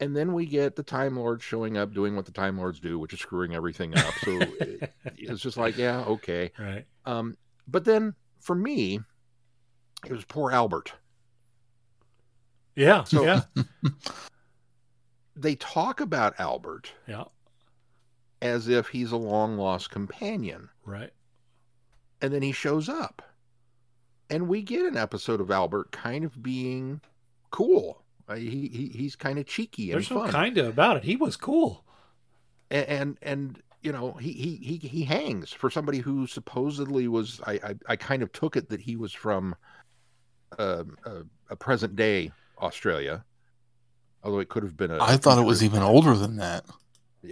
And then we get the Time Lords showing up, doing what the Time Lords do, which is screwing everything up. So it- it's just like, yeah, okay. Right. Um, but then for me, it was poor Albert. Yeah. So- yeah. They talk about Albert Yeah. As if he's a long lost companion, Right. and then he shows up, and we get an episode of Albert kind of being cool. Uh, he, he he's kind of cheeky and There's no kinda about it. He was cool. and and, and you know he, he he he hangs for somebody who supposedly was I I, I kind of took it that he was from um, a, a present day Australia, although it could have been a I thought it was even older than that.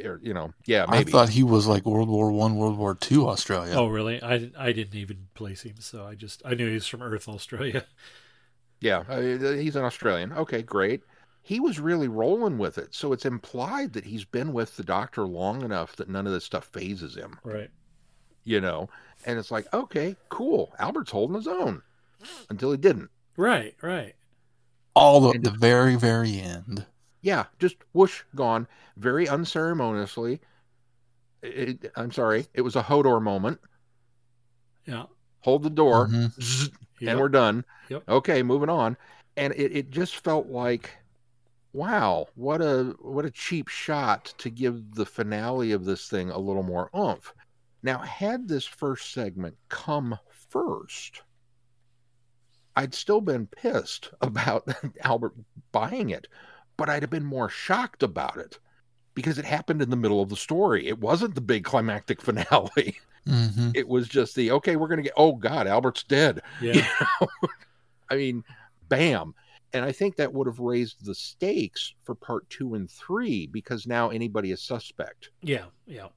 Or, you know yeah I thought he was like World War One, World War Two Australia. Oh really? I didn't- I didn't even place him, so I just I knew he was from Earth, Australia. yeah uh, he's an Australian okay great he was really rolling with it so it's implied that he's been with the doctor long enough that none of this stuff phases him Right. you know and it's like okay cool Albert's holding his own until he didn't Right. Right. All the, the very, very end. Yeah, just whoosh, gone. Very unceremoniously. It, I'm sorry, it was a Hodor moment. Yeah. Hold the door, Mhm. zzz, Yep. and we're done. Yep. Okay, moving on. And it, it just felt like, wow, what a what a cheap shot to give the finale of this thing a little more oomph. Now, had this first segment come first, I'd still been pissed about Albert buying it, but I'd have been more shocked about it because it happened in the middle of the story. It wasn't the big climactic finale. hmm It was just the okay, we're gonna get oh god, Albert's dead. Yeah. You know? I mean, bam. And I think that would have raised the stakes for part two and three because now anybody is suspect. Yeah. Yeah.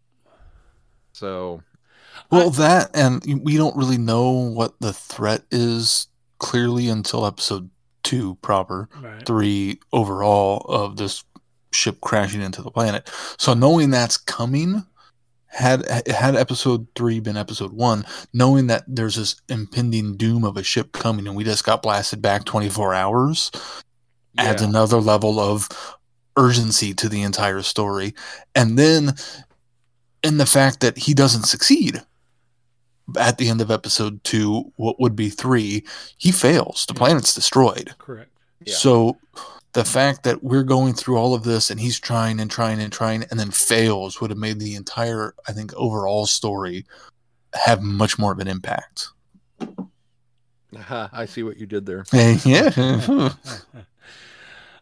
So Well, that and we don't really know what the threat is clearly until episode two proper, Right. three overall of this ship crashing into the planet. So knowing that's coming, had had episode three been episode one, knowing that there's this impending doom of a ship coming, and we just got blasted back 24 hours, adds another level of urgency to the entire story. And then in the fact that he doesn't succeed at the end of episode two, what would be three, he fails. The planet's destroyed. Correct. So the fact that we're going through all of this and he's trying and trying and trying and then fails would have made the entire, I think, overall story have much more of an impact. Aha, I see what you did there. Yeah.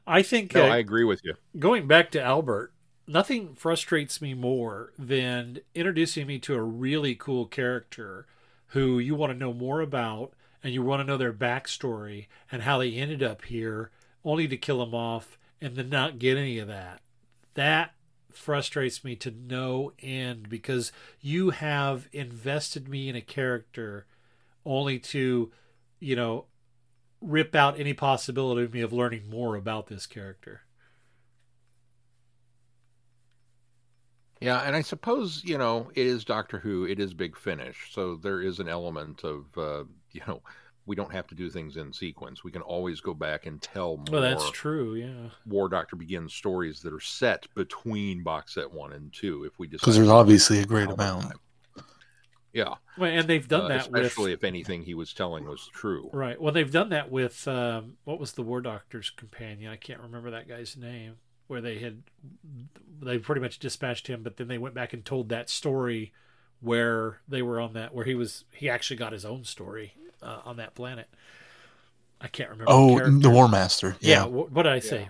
I think No, uh, I agree with you. going back to Albert, nothing frustrates me more than introducing me to a really cool character who you want to know more about and you want to know their backstory and how they ended up here only to kill them off and then not get any of that. That frustrates me to no end because you have invested me in a character only to, you know, rip out any possibility of me of learning more about this character. Yeah, and I suppose you know it is Doctor Who. It is Big Finish, so there is an element of uh, you know we don't have to do things in sequence. We can always go back and tell more. Well, that's true. Yeah. War Doctor begins stories that are set between box set one and two. If we just Because there's obviously a great amount. yeah, Well, and they've done Uh, that with especially if anything he was telling was true. Right. Well, they've done that with um, what was the War Doctor's companion? I can't remember that guy's name. Where they had they pretty much dispatched him, but then they went back and told that story where they were on that where he was he actually got his own story uh, on that planet. I can't remember. Oh, character. the War Master. Yeah. Yeah. wh- what did I say?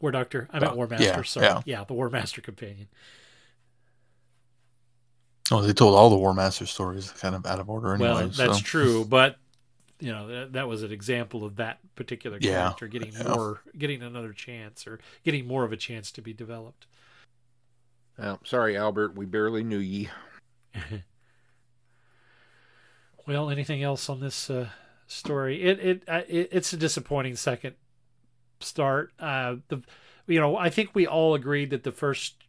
War Doctor. I meant Oh, War Master. yeah, sorry. yeah. yeah, the War Master companion. Oh, they told all the War Master stories kind of out of order anyway. well, that's so. true, but you know that, that was an example of that particular Yeah, character getting yeah. more, getting another chance, or getting more of a chance to be developed. Uh, sorry, Albert, we barely knew ye. Well, anything else on this uh, story? It it, uh, it it's a disappointing second start. Uh, the you know I think we all agreed that the first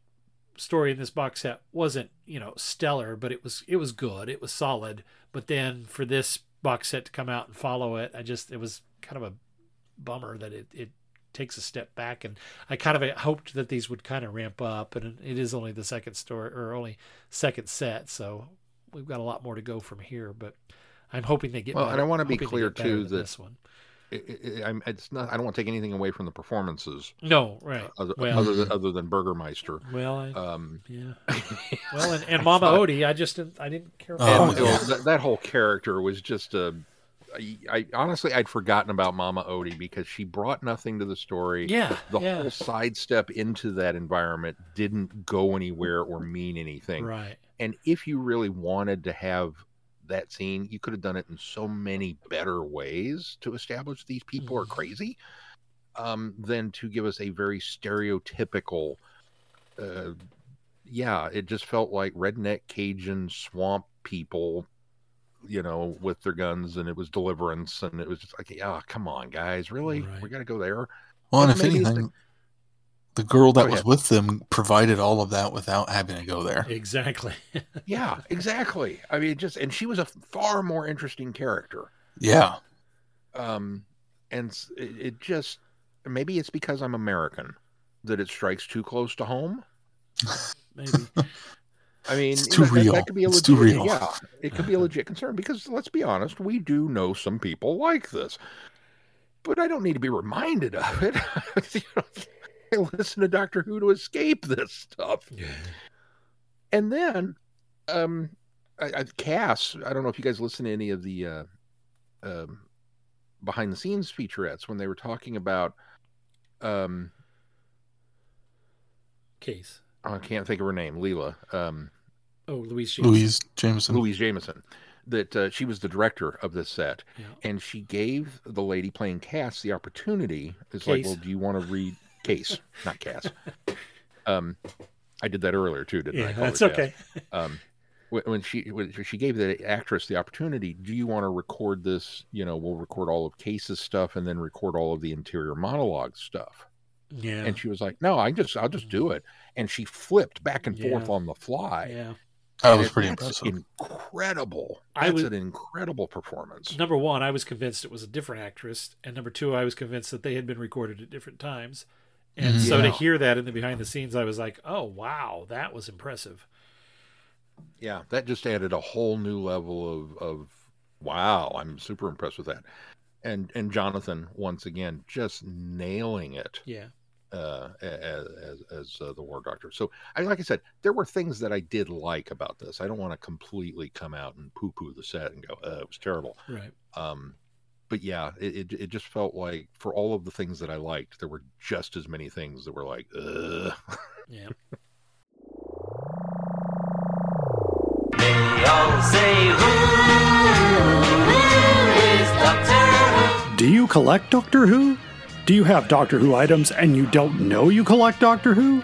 story in this box set wasn't you know stellar, but it was it was good. It was solid. But then for this box set to come out and follow it, I just it was kind of a bummer that it it takes a step back. And I kind of hoped that these would kind of ramp up and it is only the second story or only second set. So we've got a lot more to go from here but I'm hoping they get Well, better. and I want to be clear too that this one it, it, I'm, it's not. I don't want to take anything away from the performances. No, right. Other, Well- other than other than Burgermeister. well I, Um, yeah well and, and Mama Odie I just didn't I didn't care for and, her. well, that, that whole character was just a. I, I honestly I'd forgotten about Mama Odie because she brought nothing to the story. Yeah, the yeah. whole sidestep into that environment didn't go anywhere or mean anything. Right. And if you really wanted to have that scene, you could have done it in so many better ways to establish these people Mm-hmm. are crazy, um, than to give us a very stereotypical. Uh, yeah, it just felt like redneck Cajun swamp people, you know, with their guns, and it was Deliverance, and it was just like, yeah, come on, guys, really, we got to go there. Well, and And if maybe it's anything, the girl that was with them provided all of that without having to go there. exactly Yeah, exactly. I mean, just and she was a far more interesting character. Yeah. Um, and it, it just maybe it's because I'm American that it strikes too close to home. maybe I mean, It's too that- real. That could be a It's legit, too real. Yeah, it could be a legit concern because let's be honest, we do know some people like this, but I don't need to be reminded of it. You know, I listen to Doctor Who to escape this stuff. And then, um, I, I, Cass. I don't know if you guys listen to any of the uh, um, behind the scenes featurettes when they were talking about. Um, case I can't think of her name. Leela. Um, oh Louise Jameson. Louise Jameson. Louise Jameson. That uh, she was the director of this set, Yeah. and she gave the lady playing Cass the opportunity. It's like, well, do you want to read Case, not Cass? um, I did that earlier too, didn't I? Yeah, Call her that's Cass. okay. Um, when when she when she gave the actress the opportunity, do you want to record this? You know, we'll record all of Case's stuff and then record all of the interior monologue stuff. yeah And she was like, "No, I just I'll just do it." And she flipped back and forth on the fly. yeah That was pretty that's impressive. Incredible. I That's was- an incredible performance. number one, I was convinced it was a different actress, and number two, I was convinced that they had been recorded at different times. And Mhm. so to hear that in the behind the scenes, I was like, "Oh wow, that was impressive." Yeah, that just added a whole new level of of wow. I'm super impressed with that. And and Jonathan once again just nailing it. Yeah, uh, as as, as uh, the War Doctor. So, I like I said, there were things that I did like about this. I don't want to completely come out and poo poo the set and go, uh, "It was terrible." right. Um, but yeah, it, it it just felt like for all of the things that I liked, there were just as many things that were like, Ugh. Yeah. Do you collect Doctor Who? Do you have Doctor Who items and you don't know you collect Doctor Who?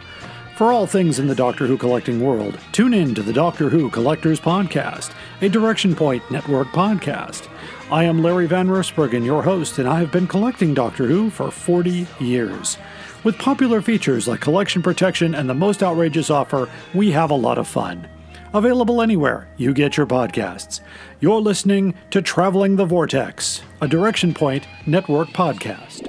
For all things in the Doctor Who collecting world, tune in to the Doctor Who Collectors Podcast, a Direction Point Network podcast. I am Larry Van Rosbergen, your host, and I have been collecting Doctor Who for 40 years. With popular features like collection protection and the most outrageous offer, we have a lot of fun. Available anywhere you get your podcasts. You're listening to Traveling the Vortex, a Direction Point Network podcast.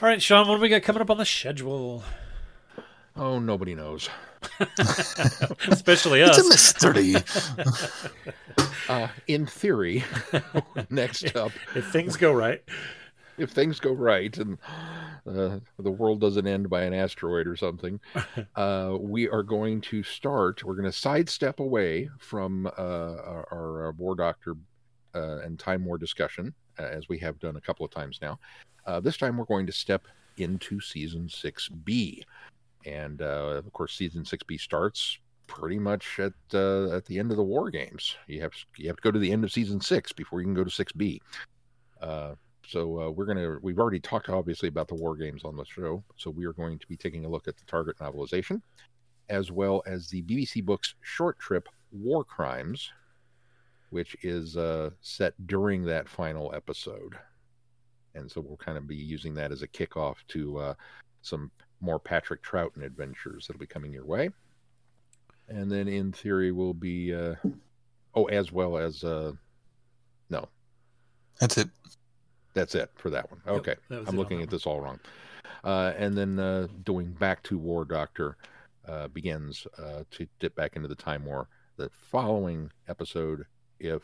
All right, Sean, what do we got coming up on the schedule? Oh, nobody knows. Especially us. It's a mystery. uh, in theory, next up, if things go right, if things go right, and uh, the world doesn't end by an asteroid or something, uh, we are going to start. We're going to sidestep away from uh, our, our War Doctor uh, and Time War discussion, uh, as we have done a couple of times now. Uh, this time, we're going to step into season six B, and of course, season six B starts pretty much at uh, at the end of the war games. You have you have to go to the end of season six before you can go to six B. Uh, so uh, we're gonna we've already talked obviously about the war games on the show. So we are going to be taking a look at the Target novelization, as well as the BBC Books short trip War Crimes, which is uh, set during that final episode. And so we'll kind of be using that as a kickoff to uh, some more Patrick Troughton adventures that'll be coming your way. And then in theory we'll be uh oh as well as uh no. That's it. That's it for that one. Okay. that i'm looking on at this all wrong. Uh and then uh doing back to war doctor uh begins uh to dip back into the time war. The following episode if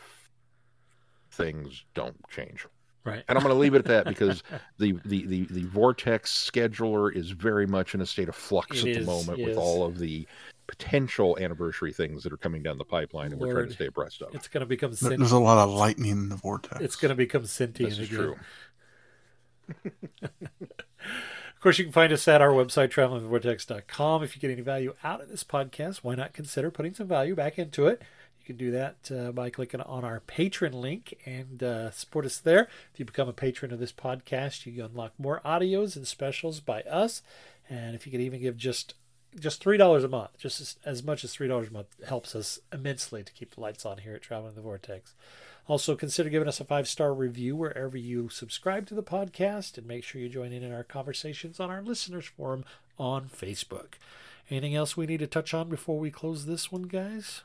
things don't change Right. And I'm going to leave it at that because the, the, the, the Vortex scheduler is very much in a state of flux It at is, the moment with yes. all of the potential anniversary things that are coming down the pipeline and we're trying Lord, to stay abreast of. It's going to become There- sentient. There's a lot of lightning in the vortex. It's going to become sentient This is again. true. Of course, you can find us at our website, travelingthevortex.com. If you get any value out of this podcast, why not consider putting some value back into it? You can do that uh, by clicking on our Patreon link and uh, support us there. If you become a patron of this podcast, you unlock more audios and specials by us. And if you could even give just just three dollars a month, just as, as much as three dollars a month, helps us immensely to keep the lights on here at Traveling the Vortex. Also, consider giving us a five star review wherever you subscribe to the podcast, and make sure you join in in our conversations on our listeners forum on Facebook. Anything else we need to touch on before we close this one, guys?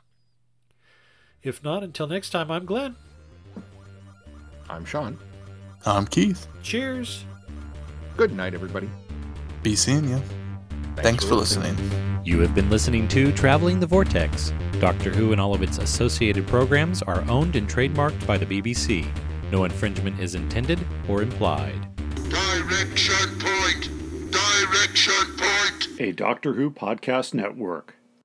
If not, until next time, I'm Glenn. I'm Sean. I'm Keith. Cheers. Good night, everybody. Be seeing you. Thanks, for listening. You have been listening to Traveling the Vortex. Doctor Who and all of its associated programs are owned and trademarked by the BBC. No infringement is intended or implied. Direction point! Direction point! A Doctor Who podcast network.